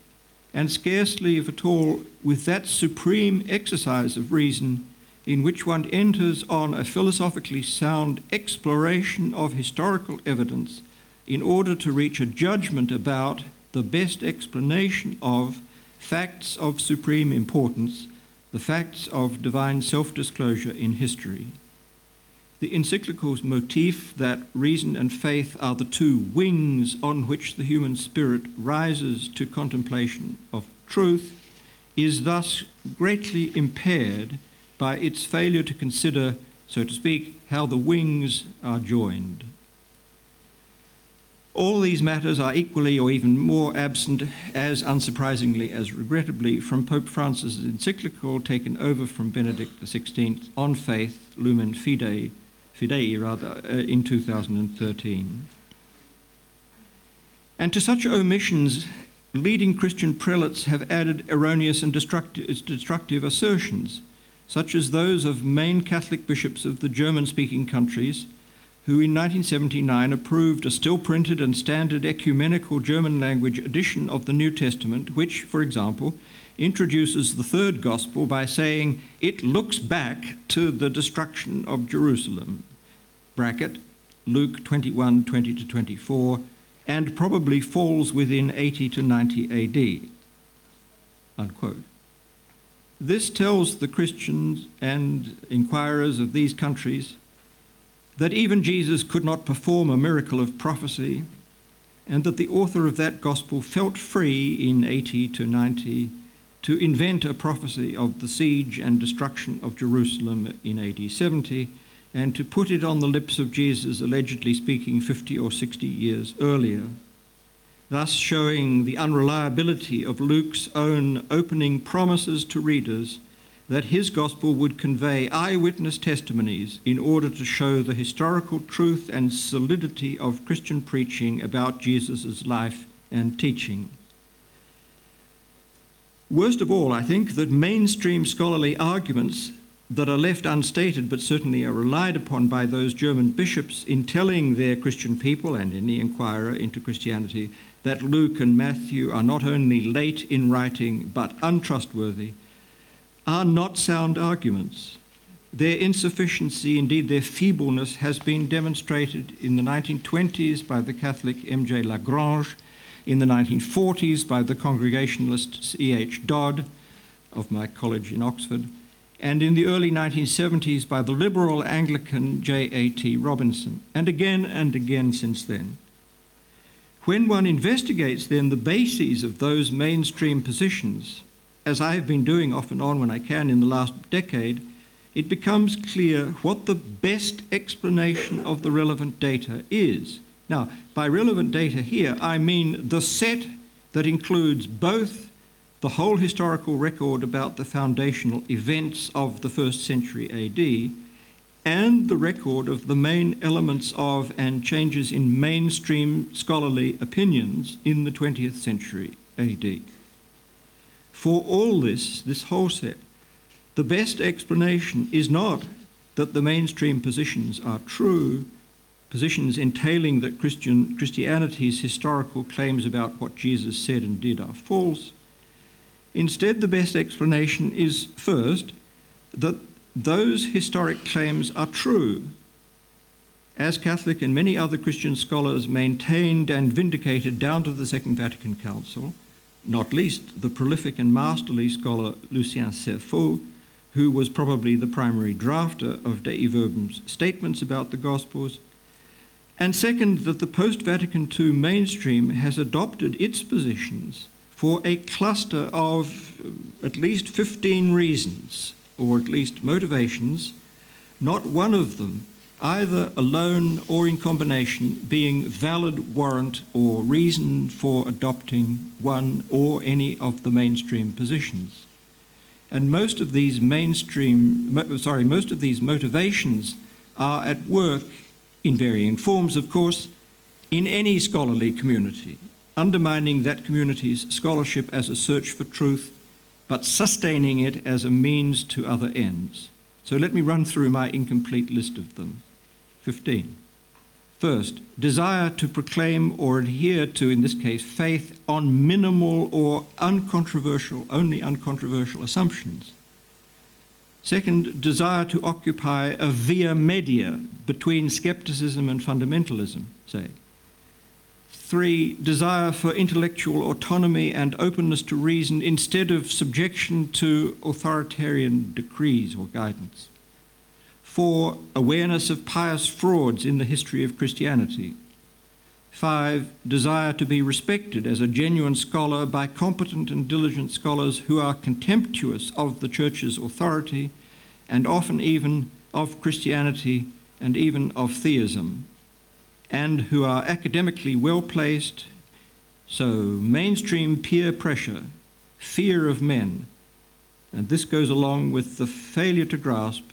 and scarcely, if at all, with that supreme exercise of reason in which one enters on a philosophically sound exploration of historical evidence in order to reach a judgment about the best explanation of facts of supreme importance, the facts of divine self disclosure in history. The encyclical's motif that reason and faith are the two wings on which the human spirit rises to contemplation of truth is thus greatly impaired by its failure to consider, so to speak, how the wings are joined. All these matters are equally or even more absent, as unsurprisingly as regrettably, from Pope Francis' encyclical taken over from Benedict XVI on faith, Lumen Fidei, Fidei rather, uh, in 2013. And to such omissions, leading Christian prelates have added erroneous and destructive, destructive assertions, such as those of main Catholic bishops of the German speaking countries who in 1979 approved a still printed and standard ecumenical German language edition of the New Testament, which, for example, introduces the third gospel by saying it looks back to the destruction of Jerusalem. Bracket, Luke 21 20 to 24, and probably falls within 80 to 90 AD. Unquote. This tells the Christians and inquirers of these countries that even Jesus could not perform a miracle of prophecy, and that the author of that gospel felt free in 80 to 90 to invent a prophecy of the siege and destruction of Jerusalem in AD 70 and to put it on the lips of Jesus, allegedly speaking 50 or 60 years earlier, thus showing the unreliability of Luke's own opening promises to readers that his gospel would convey eyewitness testimonies in order to show the historical truth and solidity of Christian preaching about Jesus' life and teaching. Worst of all, I think that mainstream scholarly arguments that are left unstated but certainly are relied upon by those German bishops in telling their Christian people and any inquirer into Christianity that Luke and Matthew are not only late in writing but untrustworthy are not sound arguments. Their insufficiency, indeed their feebleness, has been demonstrated in the 1920s by the Catholic M.J. Lagrange, in the 1940s by the Congregationalist C.H. Dodd of my college in Oxford, and in the early 1970s by the liberal Anglican J.A.T. Robinson, and again and again since then. When one investigates then the bases of those mainstream positions, as I have been doing off and on when I can in the last decade, it becomes clear what the best explanation of the relevant data is. Now, by relevant data here, I mean the set that includes both the whole historical record about the foundational events of the first century AD and the record of the main elements of and changes in mainstream scholarly opinions in the 20th century AD. For all this, this whole set, the best explanation is not that the mainstream positions are true, positions entailing that Christian, Christianity's historical claims about what Jesus said and did are false. Instead, the best explanation is first that those historic claims are true, as Catholic and many other Christian scholars maintained and vindicated down to the Second Vatican Council, not least the prolific and masterly scholar Lucien Cerfaux, who was probably the primary drafter of Dei Verbum's statements about the Gospels, and second, that the post Vatican II mainstream has adopted its positions for a cluster of uh, at least 15 reasons, or at least motivations, not one of them either alone or in combination, being valid warrant or reason for adopting one or any of the mainstream positions. And most of these mainstream, sorry, most of these motivations are at work in varying forms, of course, in any scholarly community, undermining that community's scholarship as a search for truth, but sustaining it as a means to other ends. So let me run through my incomplete list of them. 15. First, desire to proclaim or adhere to, in this case, faith on minimal or uncontroversial, only uncontroversial assumptions. Second, desire to occupy a via media between skepticism and fundamentalism, say. Three, desire for intellectual autonomy and openness to reason instead of subjection to authoritarian decrees or guidance for awareness of pious frauds in the history of Christianity. Five, desire to be respected as a genuine scholar by competent and diligent scholars who are contemptuous of the Church's authority and often even of Christianity and even of theism. and who are academically well placed. So, mainstream peer pressure, fear of men, and this goes along with the failure to grasp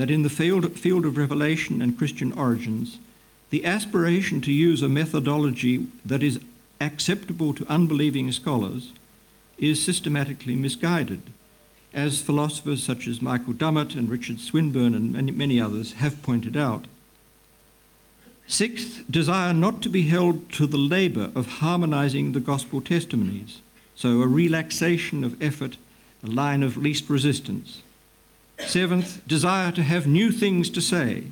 that in the field, field of revelation and Christian origins, the aspiration to use a methodology that is acceptable to unbelieving scholars is systematically misguided, as philosophers such as Michael Dummett and Richard Swinburne and many, many others have pointed out. Sixth, desire not to be held to the labor of harmonizing the gospel testimonies, so a relaxation of effort, a line of least resistance. Seventh, desire to have new things to say.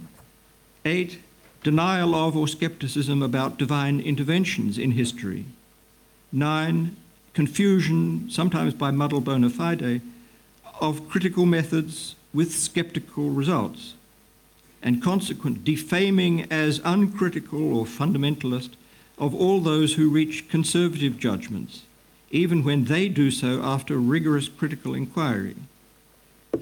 Eight, denial of or skepticism about divine interventions in history. Nine, confusion, sometimes by muddle bona fide, of critical methods with skeptical results and consequent defaming as uncritical or fundamentalist of all those who reach conservative judgments, even when they do so after rigorous critical inquiry.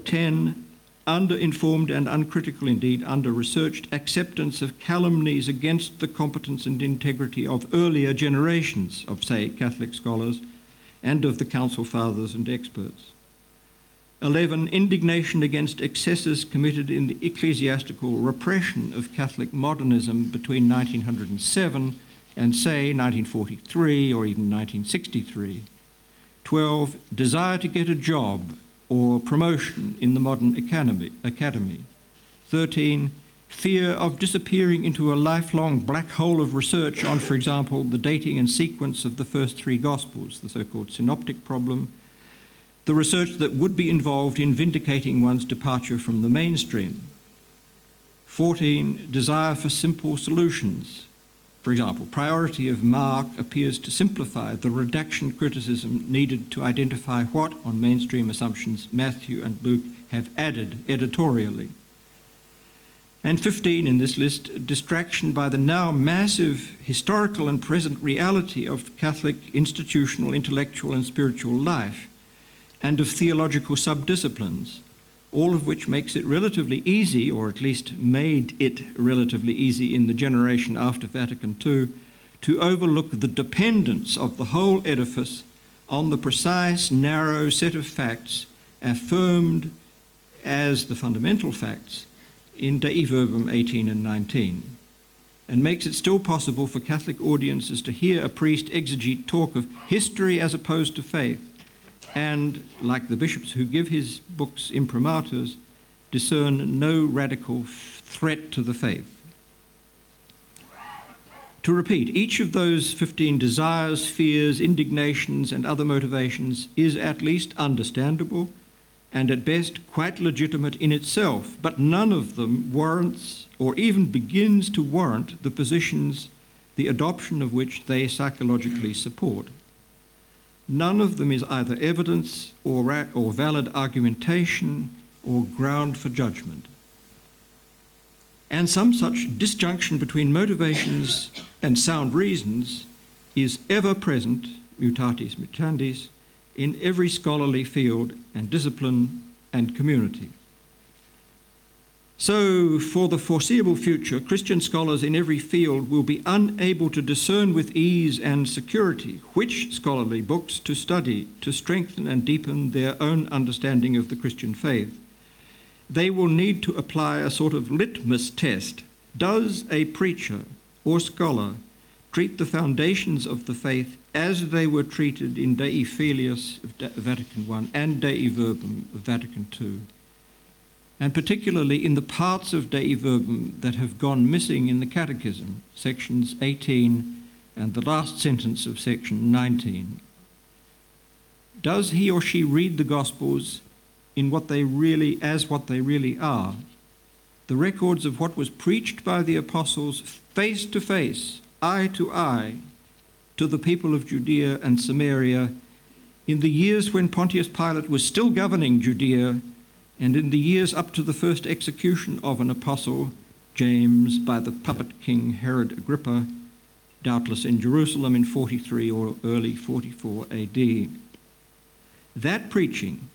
10. Under-informed and uncritical indeed, under-researched acceptance of calumnies against the competence and integrity of earlier generations of, say, Catholic scholars and of the Council Fathers and experts. 11. Indignation against excesses committed in the ecclesiastical repression of Catholic modernism between 1907 and, say, 1943 or even 1963. 12. Desire to get a job or promotion in the modern academy. academy. 13. Fear of disappearing into a lifelong black hole of research on, for example, the dating and sequence of the first three Gospels, the so called synoptic problem the research that would be involved in vindicating one's departure from the mainstream. 14. Desire for simple solutions. For example, priority of Mark appears to simplify the redaction criticism needed to identify what, on mainstream assumptions, Matthew and Luke have added editorially. And 15 in this list, distraction by the now massive historical and present reality of Catholic institutional, intellectual, and spiritual life and of theological subdisciplines, all of which makes it relatively easy, or at least made it relatively easy in the generation after Vatican II, to overlook the dependence of the whole edifice on the precise, narrow set of facts affirmed as the fundamental facts in Dei Verbum 18 and 19, and makes it still possible for Catholic audiences to hear a priest exegete talk of history as opposed to faith, and, like the bishops who give his books imprimaturs, discern no radical threat to the faith. To repeat, each of those 15 desires, fears, indignations, and other motivations is at least understandable and at best quite legitimate in itself, but none of them warrants or even begins to warrant the positions the adoption of which they psychologically support. None of them is either evidence or, ra- or valid argumentation or ground for judgment. And some such disjunction between motivations and sound reasons is ever present, mutatis mutandis, in every scholarly field and discipline and community. So, for the foreseeable future, Christian scholars in every field will be unable to discern with ease and security which scholarly books to study to strengthen and deepen their own understanding of the Christian faith. They will need to apply a sort of litmus test. Does a preacher or scholar treat the foundations of the faith as they were treated in Dei Filius of Vatican I and Dei Verbum of Vatican II? And particularly in the parts of Dei Verbum that have gone missing in the Catechism, sections 18 and the last sentence of section 19. Does he or she read the Gospels in what they really, as what they really are? The records of what was preached by the apostles face to face, eye to eye, to the people of Judea and Samaria in the years when Pontius Pilate was still governing Judea and in the years up to the first execution of an apostle, James, by the puppet king Herod Agrippa, doubtless in Jerusalem in 43 or early 44 AD. That preaching,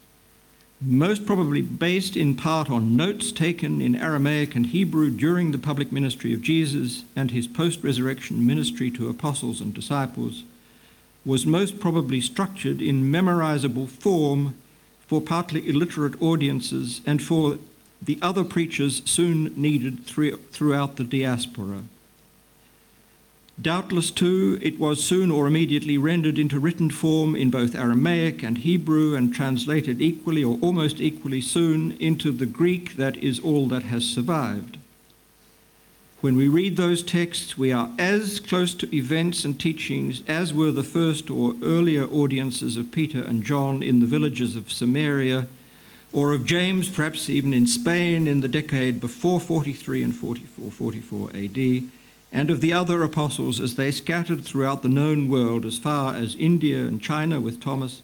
most probably based in part on notes taken in Aramaic and Hebrew during the public ministry of Jesus and his post resurrection ministry to apostles and disciples, was most probably structured in memorizable form for partly illiterate audiences and for the other preachers soon needed throughout the diaspora. Doubtless, too, it was soon or immediately rendered into written form in both Aramaic and Hebrew and translated equally or almost equally soon into the Greek that is all that has survived. When we read those texts, we are as close to events and teachings as were the first or earlier audiences of Peter and John in the villages of Samaria, or of James, perhaps even in Spain in the decade before 43 and 44, 44 AD and of the other apostles as they scattered throughout the known world as far as India and China with Thomas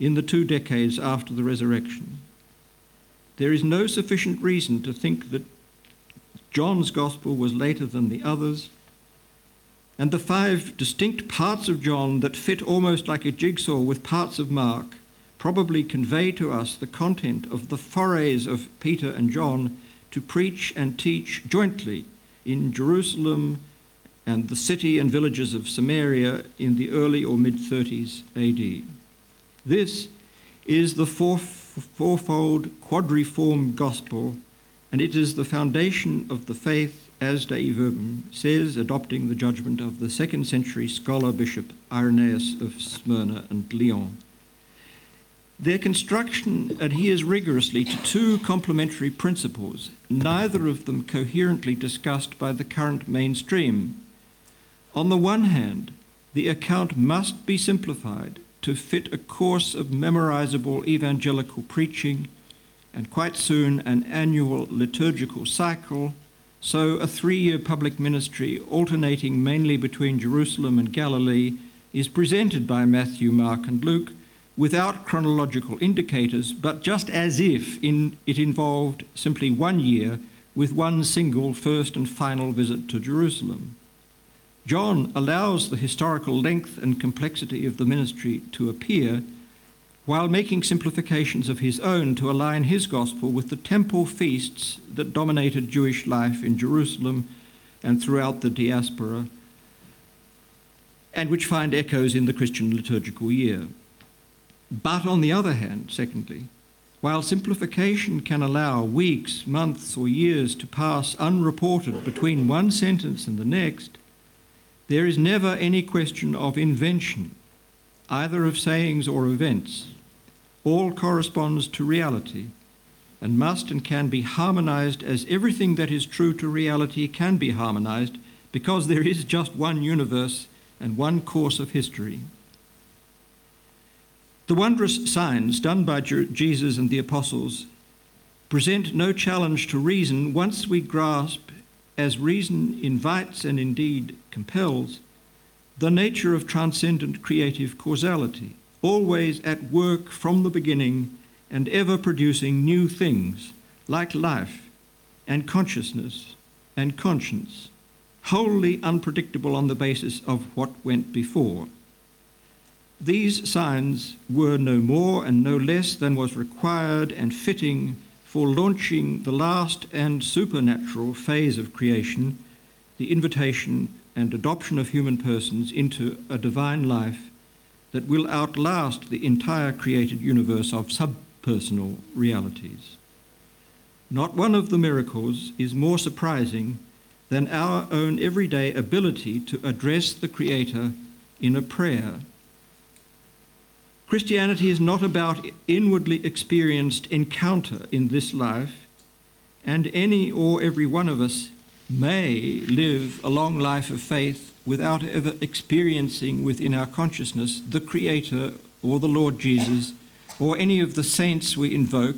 in the two decades after the resurrection. There is no sufficient reason to think that John's gospel was later than the others, and the five distinct parts of John that fit almost like a jigsaw with parts of Mark probably convey to us the content of the forays of Peter and John to preach and teach jointly in Jerusalem, and the city and villages of Samaria in the early or mid 30s AD. This is the fourfold quadriform gospel, and it is the foundation of the faith, as Dei Verbum says, adopting the judgment of the second century scholar bishop Irenaeus of Smyrna and Lyon. Their construction adheres rigorously to two complementary principles, neither of them coherently discussed by the current mainstream on the one hand, the account must be simplified to fit a course of memorizable evangelical preaching and quite soon an annual liturgical cycle, so a three year public ministry alternating mainly between Jerusalem and Galilee is presented by Matthew, Mark, and Luke without chronological indicators, but just as if in, it involved simply one year with one single first and final visit to Jerusalem. John allows the historical length and complexity of the ministry to appear while making simplifications of his own to align his gospel with the temple feasts that dominated Jewish life in Jerusalem and throughout the diaspora, and which find echoes in the Christian liturgical year. But on the other hand, secondly, while simplification can allow weeks, months, or years to pass unreported between one sentence and the next, there is never any question of invention, either of sayings or events. All corresponds to reality and must and can be harmonized as everything that is true to reality can be harmonized because there is just one universe and one course of history. The wondrous signs done by Jesus and the apostles present no challenge to reason once we grasp as reason invites and indeed compels, the nature of transcendent creative causality, always at work from the beginning and ever producing new things like life and consciousness and conscience, wholly unpredictable on the basis of what went before. These signs were no more and no less than was required and fitting for launching the last and supernatural phase of creation, the invitation and adoption of human persons into a divine life that will outlast the entire created universe of subpersonal realities. Not one of the miracles is more surprising than our own everyday ability to address the Creator in a prayer Christianity is not about inwardly experienced encounter in this life, and any or every one of us may live a long life of faith without ever experiencing within our consciousness the Creator or the Lord Jesus or any of the saints we invoke,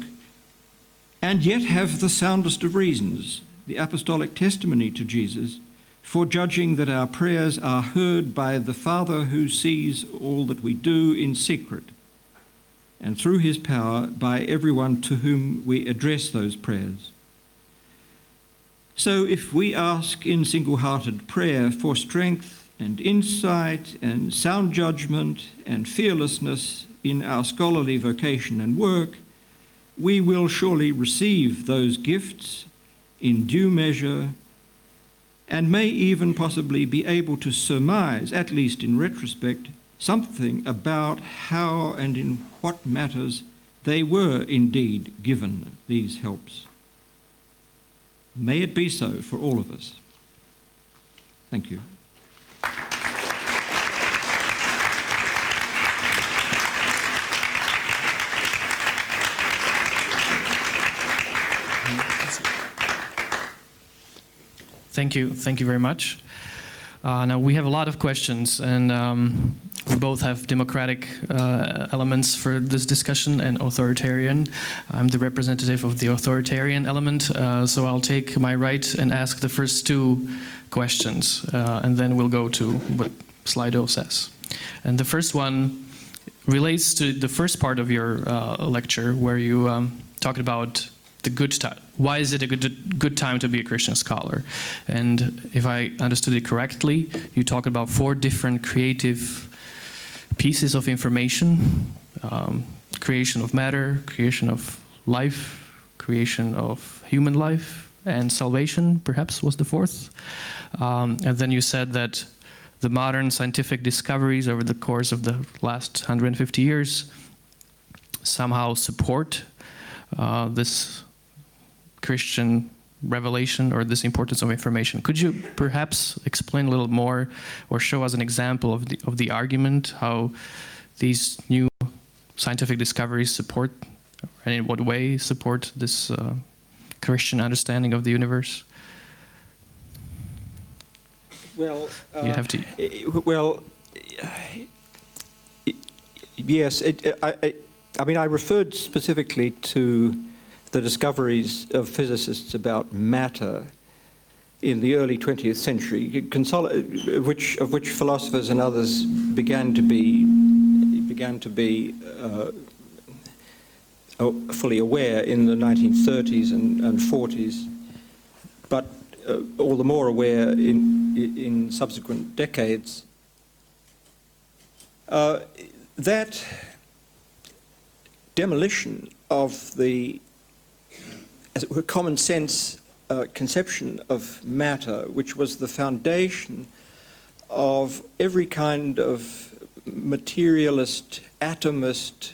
and yet have the soundest of reasons, the apostolic testimony to Jesus, for judging that our prayers are heard by the Father who sees all that we do in secret, and through his power by everyone to whom we address those prayers. So if we ask in single hearted prayer for strength and insight and sound judgment and fearlessness in our scholarly vocation and work, we will surely receive those gifts in due measure and may even possibly be able to surmise, at least in retrospect, something about how and in what matters they were indeed given these helps. May it be so for all of us. Thank you. Thank you. Thank you very much. Uh, now, we have a lot of questions, and um, we both have democratic uh, elements for this discussion and authoritarian. I'm the representative of the authoritarian element, uh, so I'll take my right and ask the first two questions, uh, and then we'll go to what Slido says. And the first one relates to the first part of your uh, lecture, where you um, talked about the good time. Why is it a good, good time to be a Christian scholar? And if I understood it correctly, you talked about four different creative pieces of information um, creation of matter, creation of life, creation of human life, and salvation, perhaps, was the fourth. Um, and then you said that the modern scientific discoveries over the course of the last 150 years somehow support uh, this Christian revelation or this importance of information. Could you perhaps explain a little more or show us an example of the, of the argument, how these new scientific discoveries support, and in what way support this uh, Christian understanding of the universe? Well, uh, you have to. Well, yes. It, I, I, I mean, I referred specifically to the discoveries of physicists about matter in the early 20th century, which, of which philosophers and others began to be began to be uh, fully aware in the 1930s and, and 40s, but uh, all the more aware in, in subsequent decades. Uh, that demolition of the as it were, common sense uh, conception of matter, which was the foundation of every kind of materialist, atomist,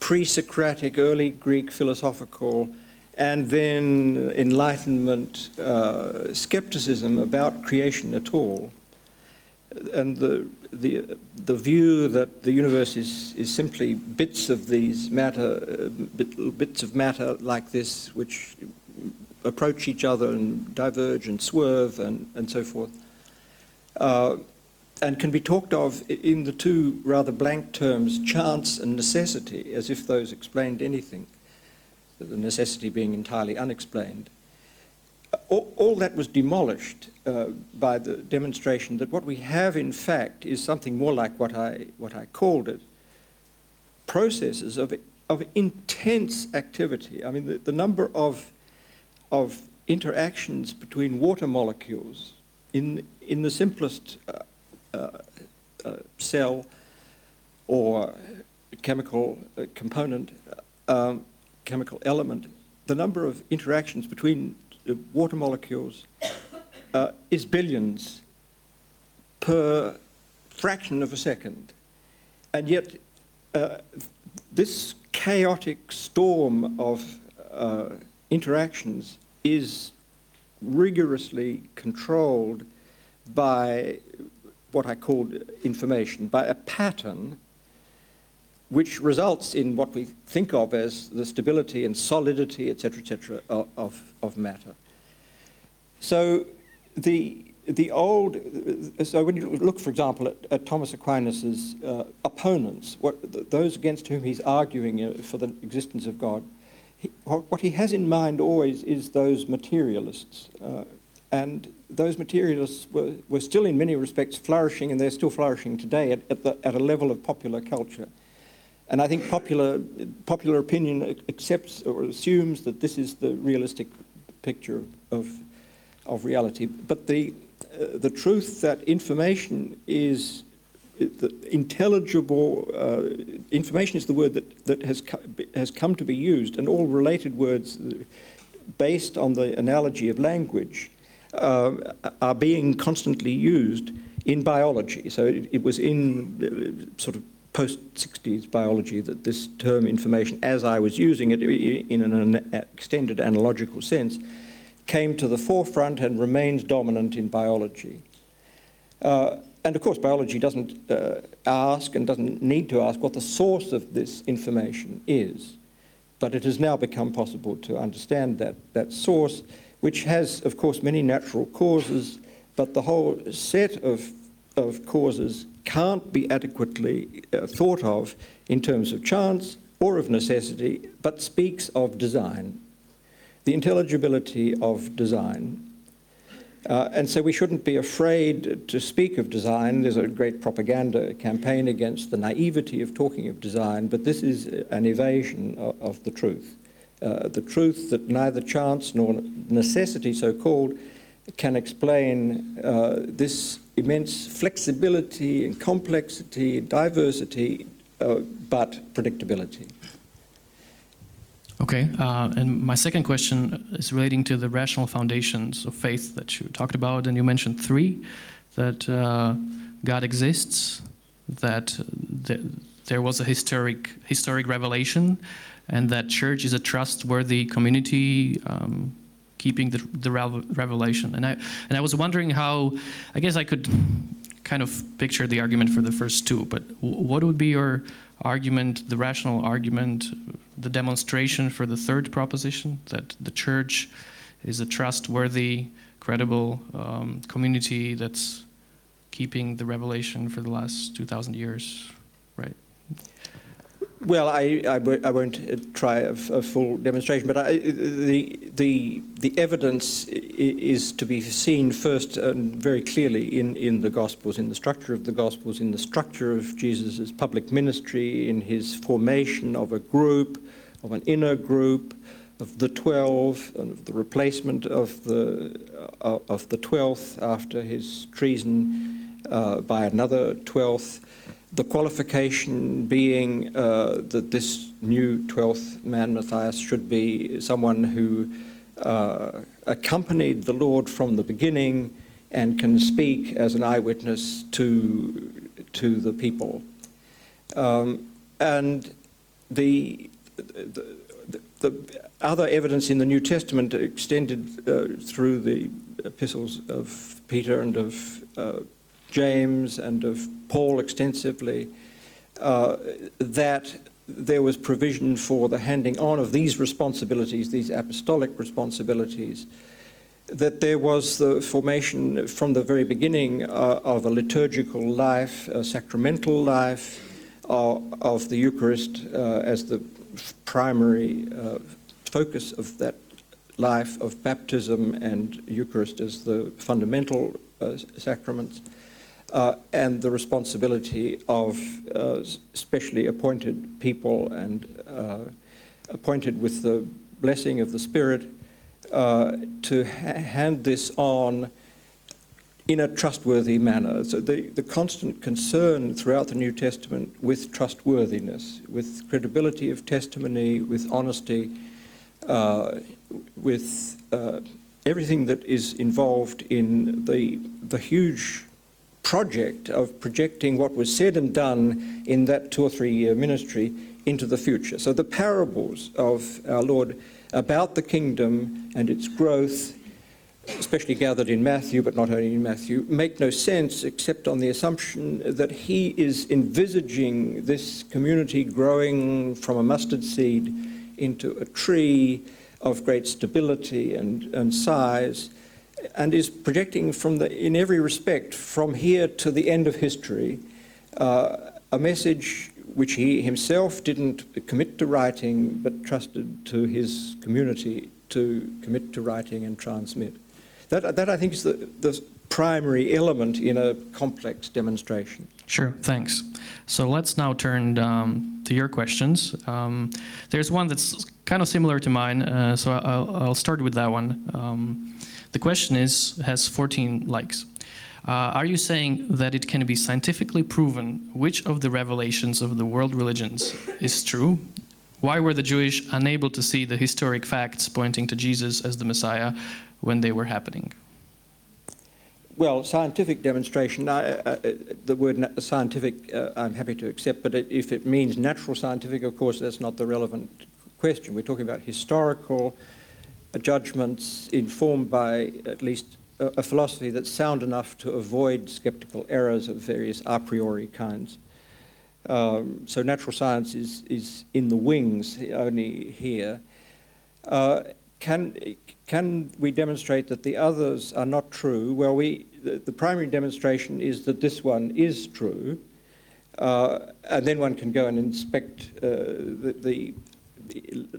pre Socratic, early Greek philosophical, and then Enlightenment uh, skepticism about creation at all. And the, the, the view that the universe is, is simply bits of these matter, uh, bit, bits of matter like this, which approach each other and diverge and swerve and, and so forth, uh, and can be talked of in the two rather blank terms, chance and necessity, as if those explained anything, the necessity being entirely unexplained all, all, that was demolished uh, by the demonstration that what we have, in fact, is something more like what I, what I called it processes of, of intense activity. I mean, the, the number of, of interactions between water molecules in, in the simplest uh, uh, uh cell or chemical uh, component, um, chemical element, the number of interactions between water molecules uh, is billions per fraction of a second. And yet, uh, this chaotic storm of uh, interactions is rigorously controlled by what I called information, by a pattern which results in what we think of as the stability and solidity, etc., etc., of, of matter. So the the old, so when you look, for example, at, at Thomas Aquinas's uh, opponents, what, those against whom he's arguing uh, for the existence of God, he, what he has in mind always is those materialists. Uh, and those materialists were, were still in many respects flourishing, and they're still flourishing today at, at, the, at a level of popular culture. And I think popular, popular opinion accepts or assumes that this is the realistic picture of, of reality. But the, uh, the truth that information is intelligible uh, information is the word that, that has, co- has come to be used, and all related words based on the analogy of language uh, are being constantly used in biology. So it, it was in uh, sort of post 60s biology that this term information, as I was using it in an extended analogical sense, came to the forefront and remains dominant in biology. Uh, and of course, biology doesn't uh, ask and doesn't need to ask what the source of this information is. But it has now become possible to understand that, that source, which has, of course, many natural causes, but the whole set of, of causes can't be adequately uh, thought of in terms of chance or of necessity, but speaks of design, the intelligibility of design. Uh, and so we shouldn't be afraid to speak of design. There's a great propaganda campaign against the naivety of talking of design, but this is an evasion of, of the truth. Uh, the truth that neither chance nor necessity, so called, can explain uh, this immense flexibility and complexity, diversity, uh, but predictability. Okay, uh, and my second question is relating to the rational foundations of faith that you talked about, and you mentioned three that uh, God exists, that th there was a historic historic revelation, and that church is a trustworthy community. Um, keeping the, the revelation. And I, and I was wondering how, I guess I could kind of picture the argument for the first two, but what would be your argument, the rational argument, the demonstration for the third proposition, that the church is a trustworthy, credible um, community that's keeping the revelation for the last 2,000 years? Well, I, won't uh, try a, full demonstration, but I, the, the, the evidence is to be seen first and very clearly in, in the Gospels, in the structure of the Gospels, in the structure of Jesus' public ministry, in his formation of a group, of an inner group, of the 12, and of the replacement of the, uh, of the 12th after his treason uh, by another 12th the qualification being uh, that this new 12th man, Matthias, should be someone who uh, accompanied the Lord from the beginning and can speak as an eyewitness to, to the people. Um, and the, the, the, other evidence in the New Testament extended uh, through the epistles of Peter and of uh, James and of Paul extensively, uh, that there was provision for the handing on of these responsibilities, these apostolic responsibilities, that there was the formation from the very beginning uh, of a liturgical life, a sacramental life, uh, of the Eucharist uh, as the primary uh, focus of that life of baptism and Eucharist as the fundamental uh, sacraments uh, and the responsibility of uh, specially appointed people and uh, appointed with the blessing of the Spirit uh, to ha hand this on in a trustworthy manner. So the, the constant concern throughout the New Testament with trustworthiness, with credibility of testimony, with honesty, uh, with uh, everything that is involved in the, the huge project of projecting what was said and done in that two or three year ministry into the future. So the parables of our Lord about the kingdom and its growth, especially gathered in Matthew, but not only in Matthew, make no sense except on the assumption that he is envisaging this community growing from a mustard seed into a tree of great stability and, and size and is projecting from the, in every respect from here to the end of history uh, a message which he himself didn't commit to writing but trusted to his community to commit to writing and transmit. That, that I think is the, the primary element in a complex demonstration. Sure, thanks. So let's now turn um, to your questions. Um, there's one that's kind of similar to mine, uh, so I'll, I'll, start with that one. Um, the question is has 14 likes. Uh, are you saying that it can be scientifically proven which of the revelations of the world religions is true? Why were the Jewish unable to see the historic facts pointing to Jesus as the Messiah when they were happening? Well, scientific demonstration, the word scientific uh, I'm happy to accept, but if it means natural scientific, of course, that's not the relevant question. We're talking about historical judgments informed by at least a, a philosophy that's sound enough to avoid skeptical errors of various a priori kinds. Um, so natural science is, is in the wings only here. Uh, can, can we demonstrate that the others are not true? Well, we, the, the primary demonstration is that this one is true, uh, and then one can go and inspect uh, the, the,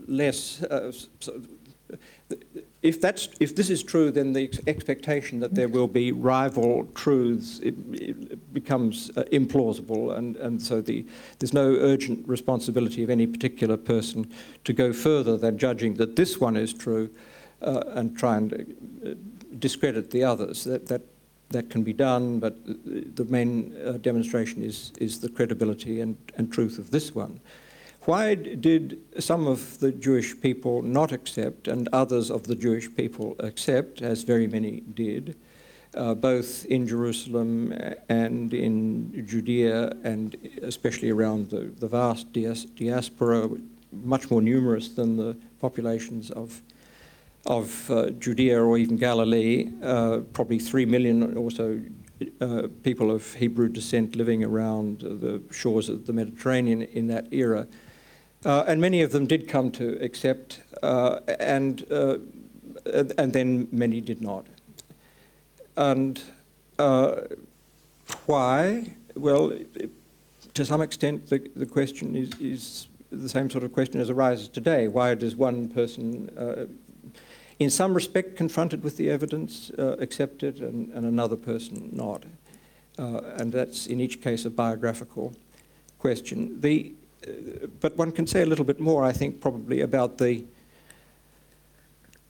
less. Uh, so if, that's, if this is true, then the expectation that there will be rival truths it, it becomes uh, implausible, and, and so the, there's no urgent responsibility of any particular person to go further than judging that this one is true uh, and try and uh, discredit the others. That, that, that can be done, but the main uh, demonstration is, is the credibility and, and truth of this one. Why did some of the Jewish people not accept and others of the Jewish people accept, as very many did, uh, both in Jerusalem and in Judea and especially around the, the vast dias diaspora, much more numerous than the populations of, of uh, Judea or even Galilee, uh, probably three million or so uh, people of Hebrew descent living around the shores of the Mediterranean in that era. Uh, and many of them did come to accept, uh, and, uh, and then many did not. And uh, why? Well, to some extent, the, the question is, is the same sort of question as arises today. Why does one person, uh, in some respect, confronted with the evidence, uh, accept it, and, and another person not? and that's, in each case, a biographical question. The, but one can say a little bit more, I think, probably about the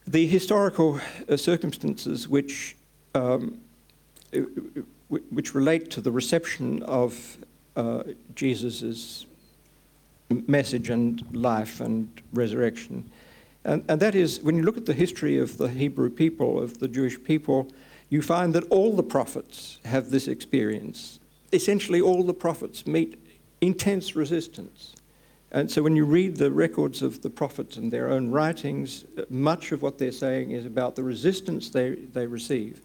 the historical uh, circumstances which um, which relate to the reception of uh, Jesus' message and life and resurrection. And, and that is, when you look at the history of the Hebrew people, of the Jewish people, you find that all the prophets have this experience. Essentially, all the prophets meet intense resistance. And so when you read the records of the prophets and their own writings, much of what they're saying is about the resistance they, they receive.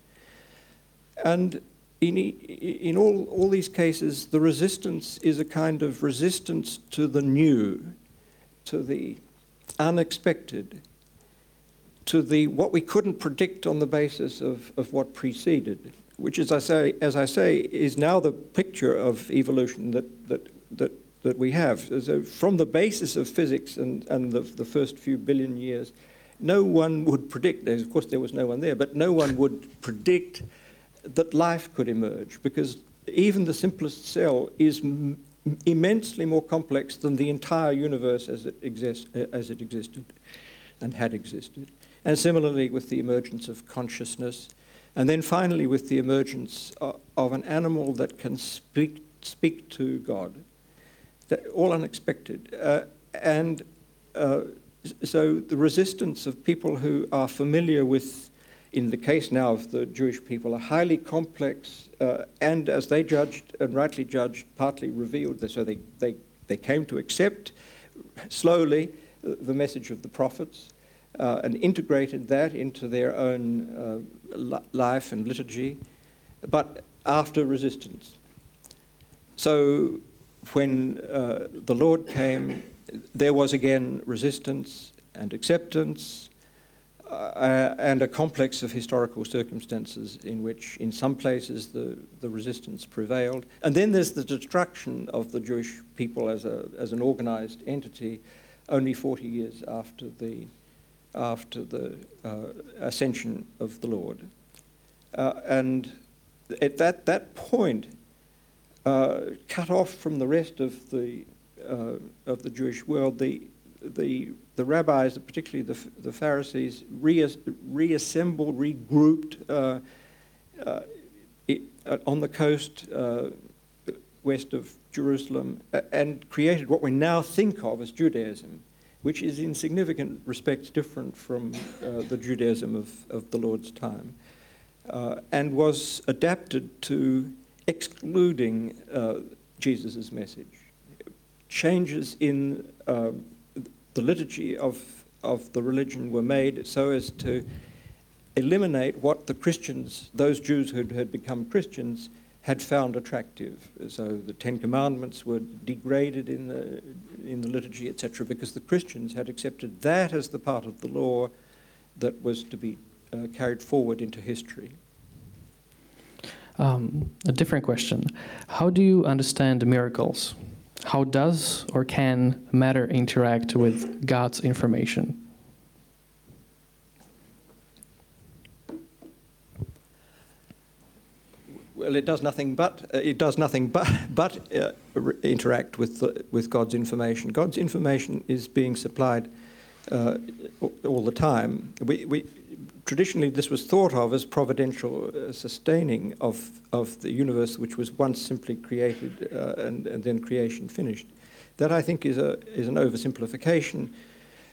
And in, in all, all these cases, the resistance is a kind of resistance to the new, to the unexpected, to the what we couldn't predict on the basis of, of what preceded, which, as I say, as I say, is now the picture of evolution that, that that, that we have. So from the basis of physics and, and the, the first few billion years, no one would predict, of course there was no one there, but no one would predict that life could emerge because even the simplest cell is immensely more complex than the entire universe as it, exists, as it existed and had existed. And similarly with the emergence of consciousness. And then finally with the emergence of, of an animal that can speak, speak to God all unexpected. Uh, and uh, so the resistance of people who are familiar with, in the case now of the Jewish people, a highly complex uh, and, as they judged and rightly judged, partly revealed. So they, they, they came to accept slowly the message of the prophets uh, and integrated that into their own uh, life and liturgy, but after resistance. So when uh, the Lord came, there was again resistance and acceptance uh, and a complex of historical circumstances in which, in some places, the, the resistance prevailed. And then there's the destruction of the Jewish people as, a, as an organized entity only 40 years after the, after the uh, ascension of the Lord. Uh, and at that, that point, uh, cut off from the rest of the, uh, of the Jewish world, the, the, the rabbis, particularly the, the Pharisees, reassembled, regrouped uh, uh, uh, on the coast west of Jerusalem and created what we now think of as Judaism, which is in significant respects different from the Judaism of, of the Lord's time, and was adapted to excluding uh, Jesus' message. Changes in uh, the liturgy of, of the religion were made so as to eliminate what the Christians, those Jews who had become Christians, had found attractive. So the Ten Commandments were degraded in the, in the liturgy, etc., because the Christians had accepted that as the part of the law that was to be uh, carried forward into history. Um, a different question. How do you understand miracles? How does or can matter interact with God's information? Well, it does nothing but uh, it does nothing but but uh, interact with the, with God's information. God's information is being supplied uh, all the time. We, we, traditionally, this was thought of as providential uh, sustaining of of the universe, which was once simply created uh, and, and then creation finished. That I think is a is an oversimplification.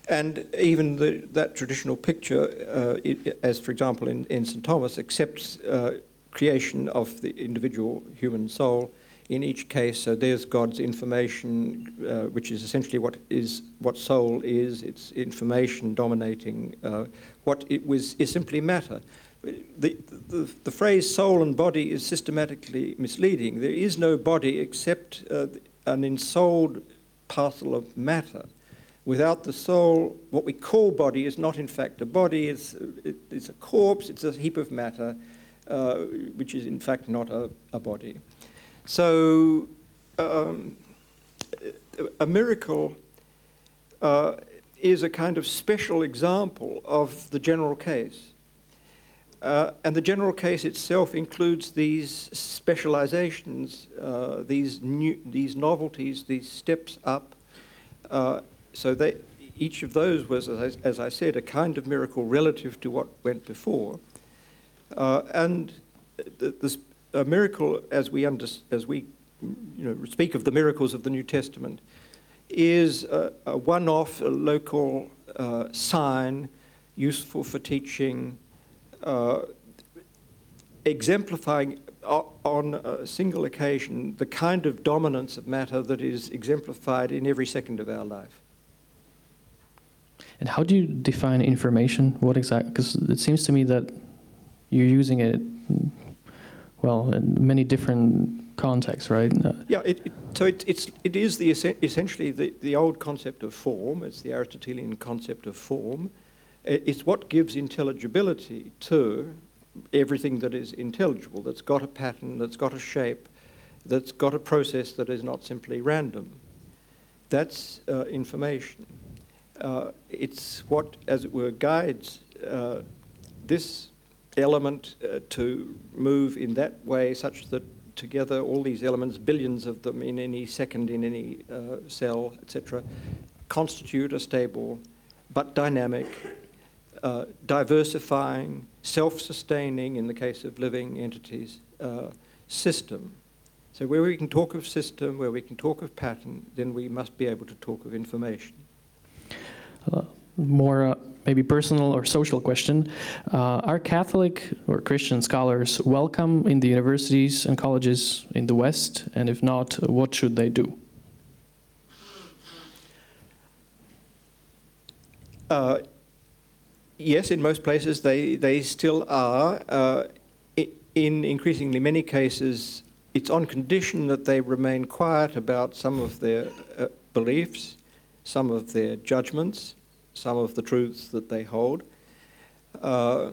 And even the, that traditional picture, uh, it, as for example in, in St. Thomas, accepts creation of the individual human soul in each case. So there's God's information, uh, which is essentially what is what soul is. It's information dominating uh, what it was is simply matter. The, the, the, phrase soul and body is systematically misleading. There is no body except uh, an ensouled parcel of matter. Without the soul, what we call body is not in fact a body, it's, it, it's a corpse, it's a heap of matter uh, which is in fact not a, a body. So um, a miracle uh, is a kind of special example of the general case. Uh, and the general case itself includes these specializations, uh, these, new, these novelties, these steps up. Uh, so they, each of those was, as I, as I, said, a kind of miracle relative to what went before. Uh, and this a miracle, as we, under, as we you know, speak of the miracles of the New Testament, is a, a one-off, local uh, sign useful for teaching, uh, exemplifying on a single occasion the kind of dominance of matter that is exemplified in every second of our life. And how do you define information? What exactly? Because it seems to me that you're using it, well, in many different contexts, right? Uh, yeah, it, it, so it, it's, it is the, essentially the, the old concept of form, it's the Aristotelian concept of form. It's what gives intelligibility to everything that is intelligible, that's got a pattern, that's got a shape, that's got a process that is not simply random. That's uh, information. Uh, it's what, as it were, guides uh, this element uh, to move in that way such that together all these elements, billions of them in any second in any uh, cell, etc., constitute a stable but dynamic, uh, diversifying, self-sustaining, in the case of living entities, uh, system. So where we can talk of system, where we can talk of pattern, then we must be able to talk of information. Uh, more uh, maybe personal or social question. Uh, are Catholic or Christian scholars welcome in the universities and colleges in the West? And if not, what should they do? Uh, yes, in most places they, they still are. Uh, in increasingly many cases, it's on condition that they remain quiet about some of their uh, beliefs, some of their judgments, some of the truths that they hold. Uh,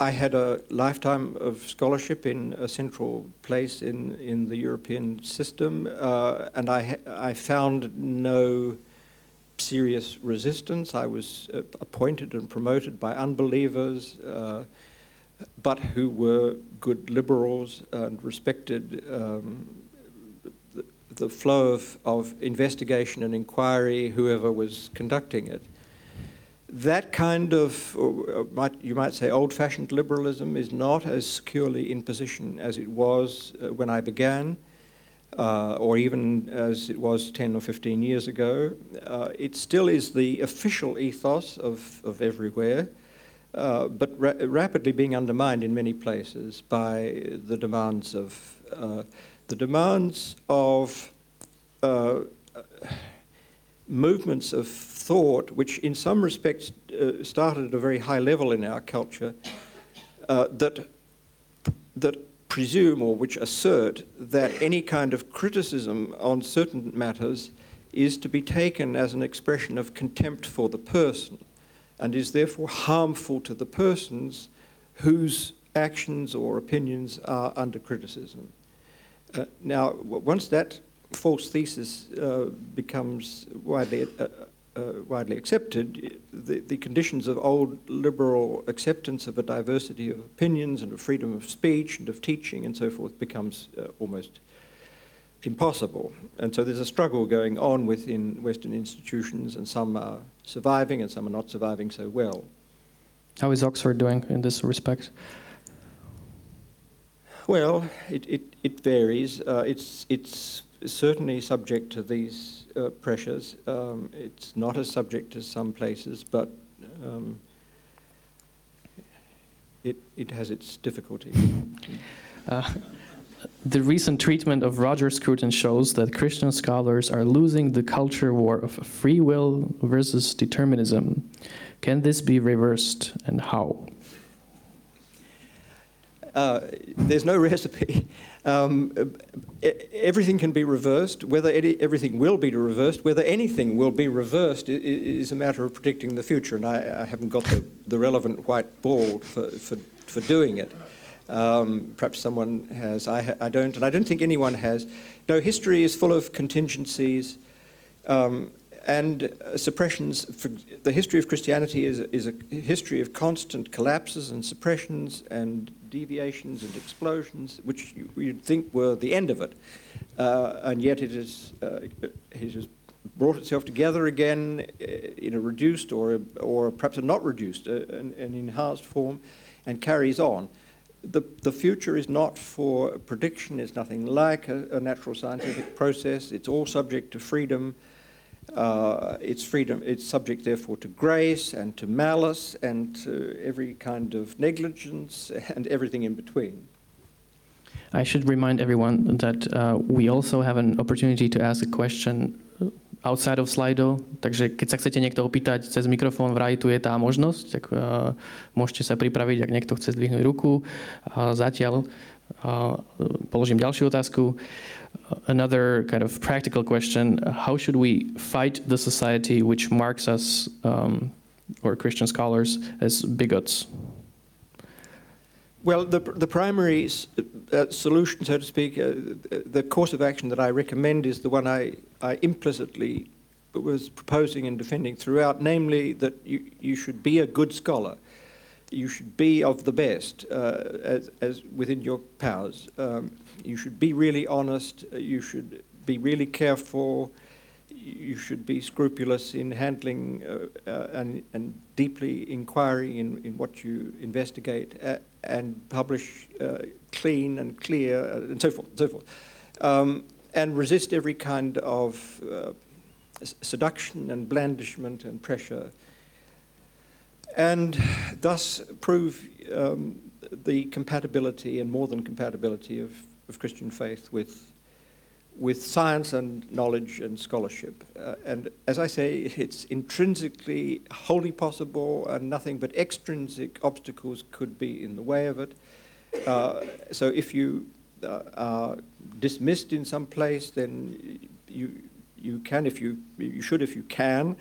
I had a lifetime of scholarship in a central place in, in the European system, uh, and I, I found no serious resistance. I was uh, appointed and promoted by unbelievers, uh, but who were good liberals and respected um, the flow of, of investigation and inquiry, whoever was conducting it. that kind of, uh, might, you might say, old-fashioned liberalism is not as securely in position as it was uh, when I began, uh, or even as it was 10 or 15 years ago. Uh, it still is the official ethos of, of everywhere, uh, but ra- rapidly being undermined in many places by the demands of uh, the demands of movements of thought, which in some respects uh, started at a very high level in our culture, uh, that, that presume or which assert that any kind of criticism on certain matters is to be taken as an expression of contempt for the person and is therefore harmful to the persons whose actions or opinions are under criticism. Uh, now, once that false thesis uh, becomes widely, uh, uh, widely accepted, the, the conditions of old liberal acceptance of a diversity of opinions and of freedom of speech and of teaching and so forth becomes uh, almost impossible. And so there's a struggle going on within Western institutions, and some are surviving and some are not surviving so well. How is Oxford doing in this respect? Well, it, it, it varies. Uh, it's, it's certainly subject to these uh, pressures. Um, it's not as subject as some places, but um, it, it has its difficulties. Uh, the recent treatment of Roger Scruton shows that Christian scholars are losing the culture war of free will versus determinism. Can this be reversed and how? Uh, there's no recipe. Um, everything can be reversed. Whether everything will be reversed, whether anything will be reversed, is a matter of predicting the future. And I, I haven't got the, the, relevant white ball for, for, for doing it. Um, perhaps someone has. I, I, don't, and I don't think anyone has. No, history is full of contingencies. Um, and uh, suppressions. the history of Christianity is, is a history of constant collapses and suppressions and deviations and explosions, which you, would think were the end of it. Uh, and yet it, is, uh, it has brought itself together again uh, in a reduced or, or perhaps a not reduced, uh, an, an, enhanced form, and carries on. The, the future is not for prediction, it's nothing like a, a natural scientific process, it's all subject to freedom. Uh, it's freedom. It's subject, therefore, to grace and to malice and to every kind of negligence and everything in between. I should remind everyone that uh, we also have an opportunity to ask a question outside of Slido, takže keď sa chcete niekto opýtať cez mikrofón, vraj tu je tá možnosť, tak uh, môžete sa pripraviť, ak niekto chce zdvihnúť ruku. Uh, zatiaľ uh, položím ďalšiu otázku. Another kind of practical question how should we fight the society which marks us um, or Christian scholars as bigots? Well, the, the primary uh, solution, so to speak, uh, the course of action that I recommend is the one I, I implicitly was proposing and defending throughout, namely that you, you should be a good scholar. You should be of the best uh, as, as within your powers. Um, you should be really honest. Uh, you should be really careful. You should be scrupulous in handling uh, uh, and, and, deeply inquiring in, in, what you investigate uh, and publish uh, clean and clear and so forth and so forth. Um, and resist every kind of seduction and blandishment and pressure. And thus prove um, the compatibility and more than compatibility of of Christian faith with, with science and knowledge and scholarship. Uh, and as I say, it's intrinsically wholly possible, and nothing but extrinsic obstacles could be in the way of it. Uh, so if you uh, are dismissed in some place, then you, you can, if you, you should, if you can,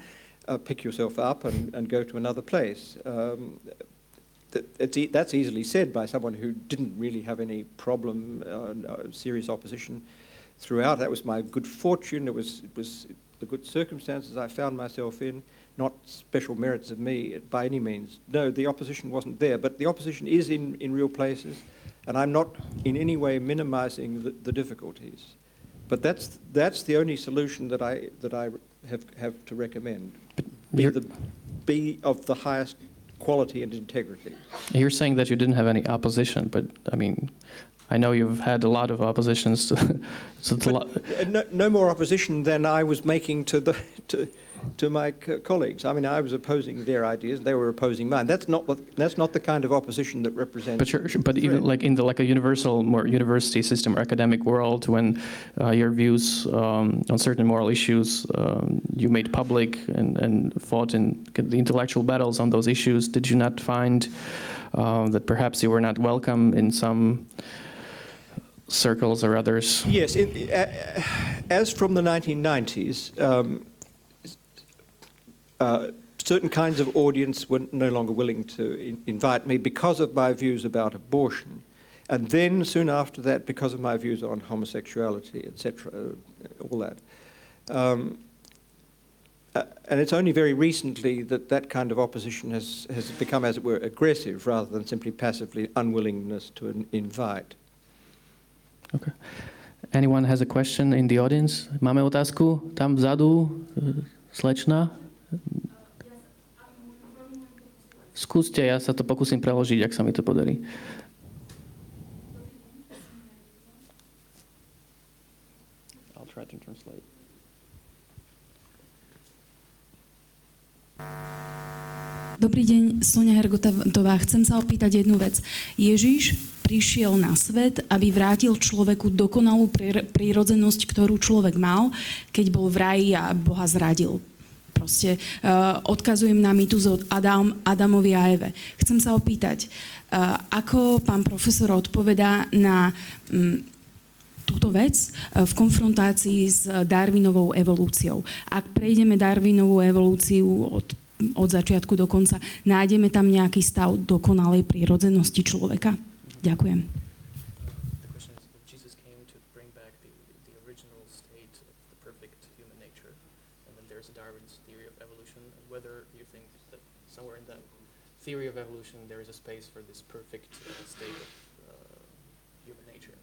uh, pick yourself up and, and go to another place. Um, that, that's easily said by someone who didn't really have any problem, uh, no, serious opposition throughout. That was my good fortune. It was, it was the good circumstances I found myself in, not special merits of me by any means. No, the opposition wasn't there, but the opposition is in, in real places, and I'm not in any way minimizing the, the difficulties. But that's, that's the only solution that I, that I have, have to recommend. Be the, be of the highest quality and integrity. You're saying that you didn't have any opposition, but I mean, I know you've had a lot of oppositions to, to Uh, No, no more opposition than I was making to the to, to my co- colleagues. I mean, I was opposing their ideas; they were opposing mine. That's not what. That's not the kind of opposition that represents. But you're, but even like in the like a universal more university system or academic world, when uh, your views um, on certain moral issues um, you made public and, and fought in the intellectual battles on those issues, did you not find uh, that perhaps you were not welcome in some circles or others? Yes, as from the 1990s, um, uh, certain kinds of audience were no longer willing to in- invite me because of my views about abortion. And then soon after that, because of my views on homosexuality, etc., uh, all that. Um, uh, and it's only very recently that that kind of opposition has, has become, as it were, aggressive rather than simply passively unwillingness to in- invite. Okay. Anyone has a question in the audience? Máme otázku? Tam vzadu, eh, slečna? Skúste, ja sa to pokúsim preložiť, ak sa mi to podarí. I'll try to translate. Dobrý deň, Sonia Hergotová. Chcem sa opýtať jednu vec. Ježiš prišiel na svet, aby vrátil človeku dokonalú prír- prírodzenosť, ktorú človek mal, keď bol v raji a Boha zradil. Proste uh, odkazujem na mýtus od Adam, Adamovi a Eve. Chcem sa opýtať, uh, ako pán profesor odpovedá na um, túto vec uh, v konfrontácii s Darwinovou evolúciou. Ak prejdeme Darwinovú evolúciu od od začiatku do konca, nájdeme tam nejaký stav dokonalej prírodzenosti človeka. Ďakujem. theory of evolution, there is a space for this perfect uh, state of uh, human nature.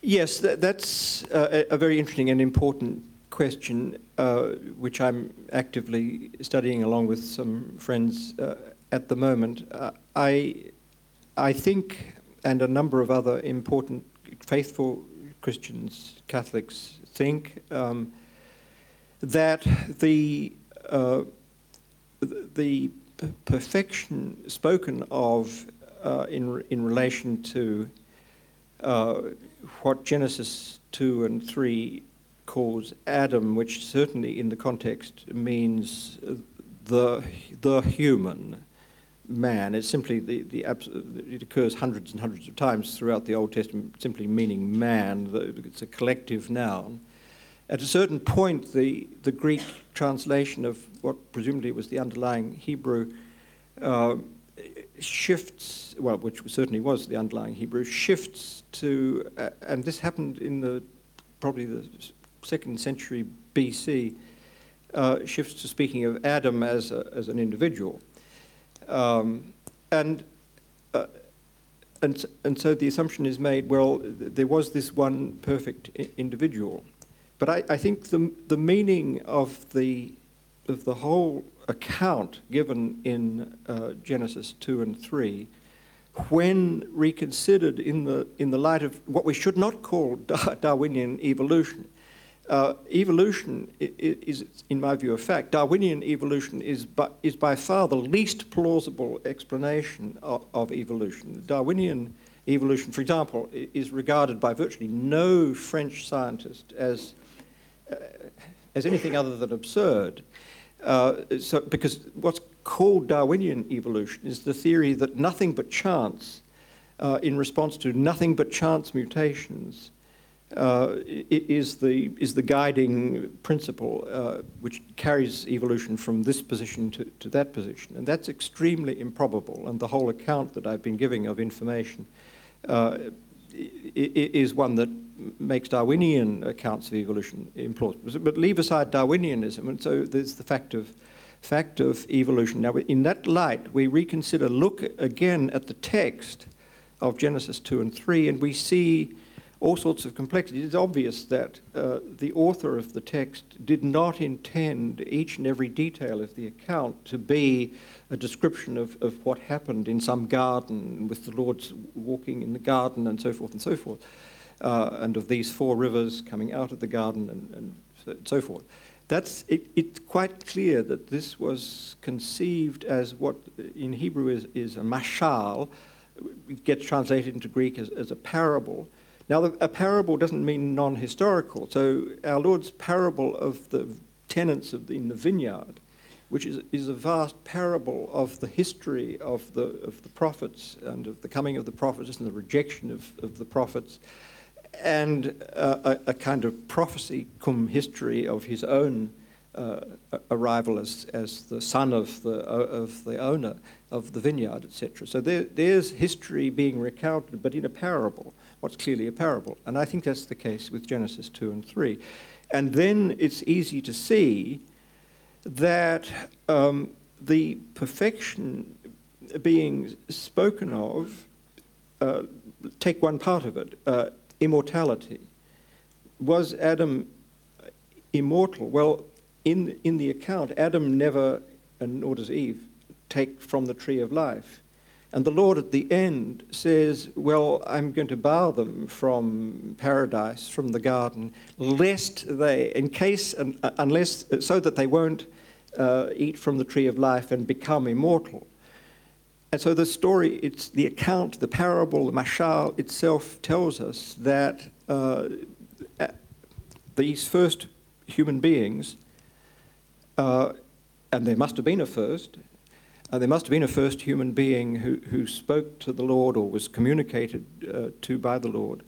Yes, that, that's uh, a very interesting and important question, uh, which I'm actively studying along with some friends uh, at the moment. Uh, I, I think, and a number of other important faithful Christians, Catholics, think um, that the uh, the perfection spoken of uh, in in relation to uh, what Genesis 2 and 3 calls Adam, which certainly in the context means the, the human man. It's simply the, the it occurs hundreds and hundreds of times throughout the Old Testament, simply meaning man. It's a collective noun. At a certain point, the, the Greek translation of what presumably was the underlying Hebrew uh, shifts, well, which certainly was the underlying Hebrew, shifts to, uh, and this happened in the probably the second century BC, uh, shifts to speaking of Adam as, a, as an individual. Um, and, uh, and, and so the assumption is made, well, there was this one perfect individual. But I, I think the, the meaning of the, of the whole account given in uh, Genesis 2 and 3, when reconsidered in the, in the light of what we should not call Darwinian evolution, uh, evolution is, in my view, a fact. Darwinian evolution is by, is by far the least plausible explanation of, of evolution. Darwinian evolution, for example, is regarded by virtually no French scientist as, uh, as anything other than absurd. Uh, so, because what's called Darwinian evolution is the theory that nothing but chance, uh, in response to nothing but chance mutations, uh, is the is the guiding principle uh, which carries evolution from this position to, to that position, and that's extremely improbable. And the whole account that I've been giving of information uh, is one that makes Darwinian accounts of evolution implausible. But leave aside Darwinianism, and so there's the fact of fact of evolution. Now, in that light, we reconsider, look again at the text of Genesis 2 and 3, and we see all sorts of complexity. It's obvious that uh, the author of the text did not intend each and every detail of the account to be a description of, of what happened in some garden with the Lord's walking in the garden and so forth and so forth, uh, and of these four rivers coming out of the garden and, and so forth. That's, it, it's quite clear that this was conceived as what in Hebrew is, is a mashal, it gets translated into Greek as, as a parable. Now, a parable doesn't mean non historical. So, our Lord's parable of the tenants of the, in the vineyard, which is, is a vast parable of the history of the, of the prophets and of the coming of the prophets and the rejection of, of the prophets, and a, a, kind of prophecy cum history of his own uh, arrival as, as the son of the, of the owner of the vineyard, etc. So there, there's history being recounted, but in a parable, what's clearly a parable. And I think that's the case with Genesis 2 and 3. And then it's easy to see that um, the perfection being spoken of, uh, take one part of it, uh, immortality. Was Adam immortal? Well, in, in the account, Adam never, and nor does Eve, take from the tree of life. And the Lord at the end says, Well, I'm going to bar them from paradise, from the garden, lest they, in case, uh, unless, so that they won't uh, eat from the tree of life and become immortal. And so the story, it's the account, the parable, the mashal itself tells us that uh, these first human beings, uh, and there must have been a first, uh, there must have been a first human being who, who spoke to the Lord or was communicated uh, to by the Lord.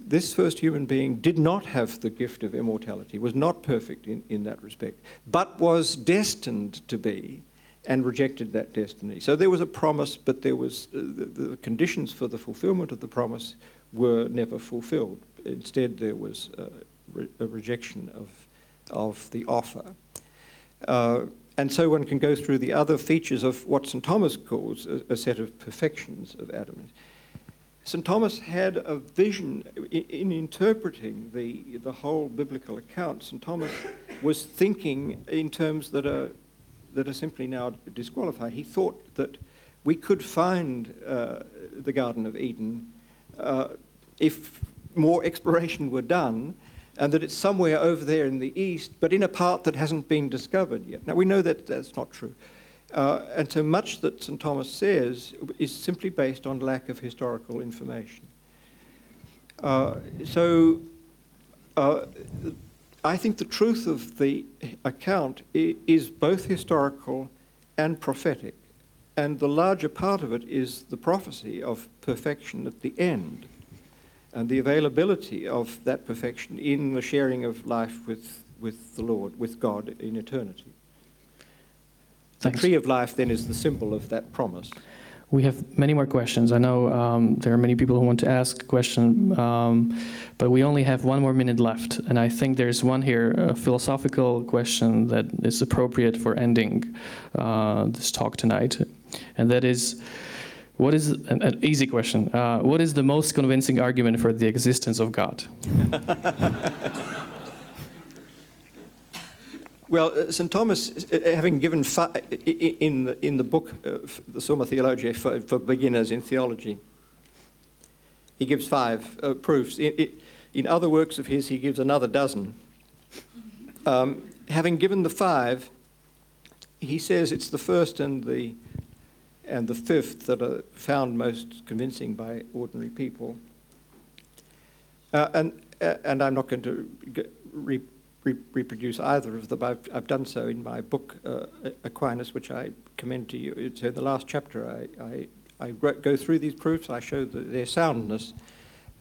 This first human being did not have the gift of immortality, was not perfect in, in that respect, but was destined to be and rejected that destiny. So there was a promise, but there was uh, the, the, conditions for the fulfillment of the promise were never fulfilled. Instead, there was uh, re- a rejection of, of the offer. And so one can go through the other features of what St. Thomas calls a, a set of perfections of Adam. St. Thomas had a vision in, in, interpreting the, the whole biblical account. St. Thomas was thinking in terms that are that are simply now disqualified. He thought that we could find uh, the Garden of Eden uh, if more exploration were done, and that it's somewhere over there in the east, but in a part that hasn't been discovered yet. Now, we know that that's not true. Uh, and so much that St. Thomas says is simply based on lack of historical information. Uh, so, uh, I think the truth of the account is both historical and prophetic. And the larger part of it is the prophecy of perfection at the end and the availability of that perfection in the sharing of life with, with the Lord, with God in eternity. Thanks. The tree of life then is the symbol of that promise. We have many more questions. I know um, there are many people who want to ask a question, um, but we only have one more minute left. And I think there's one here, a philosophical question that is appropriate for ending uh, this talk tonight. And that is what is an, an easy question? Uh, what is the most convincing argument for the existence of God? Well, uh, St. Thomas, uh, having given fi- in, the, in the book, uh, the Summa Theologiae for, for, beginners in theology, he gives five uh, proofs. In, in, other works of his, he gives another dozen. Um, having given the five, he says it's the first and the, and the fifth that are found most convincing by ordinary people. Uh, and, uh, and I'm not going to re- re- reproduce either of them. I've, I've, done so in my book, uh, Aquinas, which I commend to you. So in the last chapter, I, I, I go through these proofs, I show the, their soundness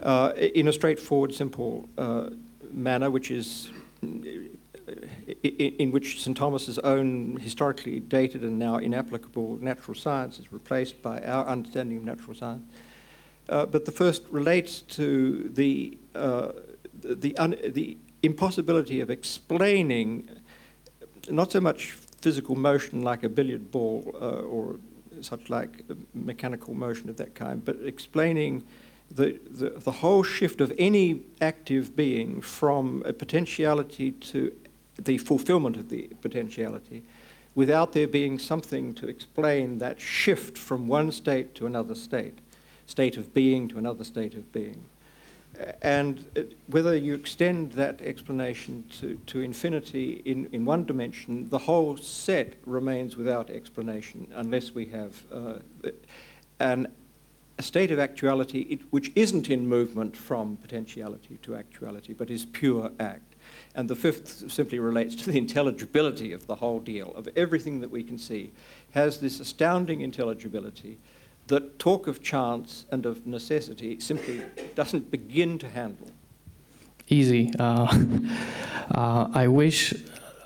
uh, in a straightforward, simple uh, manner, which is in which St. Thomas's own historically dated and now inapplicable natural science is replaced by our understanding of natural science. Uh, but the first relates to the, uh, the, un- the impossibility of explaining not so much physical motion like a billiard ball uh, or such like mechanical motion of that kind, but explaining the, the, the whole shift of any active being from a potentiality to the fulfillment of the potentiality without there being something to explain that shift from one state to another state, state of being to another state of being. And whether you extend that explanation to, to infinity in, in one dimension, the whole set remains without explanation unless we have uh, an, a state of actuality it, which isn't in movement from potentiality to actuality, but is pure act. And the fifth simply relates to the intelligibility of the whole deal, of everything that we can see, has this astounding intelligibility that talk of chance and of necessity simply doesn't begin to handle. Easy. Uh, uh, I wish,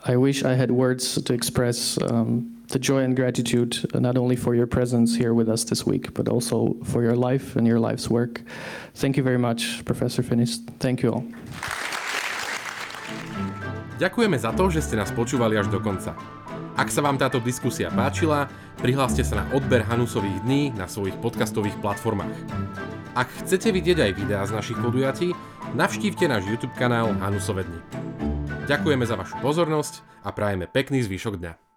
I wish I had words to express um, the joy and gratitude uh, not only for your presence here with us this week, but also for your life and your life's work. Thank you very much, Professor Finnis. Thank you all. Ďakujeme za to, že ste nás počúvali až do konca. Ak sa vám táto diskusia páčila, prihláste sa na odber Hanusových dní na svojich podcastových platformách. Ak chcete vidieť aj videá z našich podujatí, navštívte náš YouTube kanál Hanusové dni. Ďakujeme za vašu pozornosť a prajeme pekný zvyšok dňa.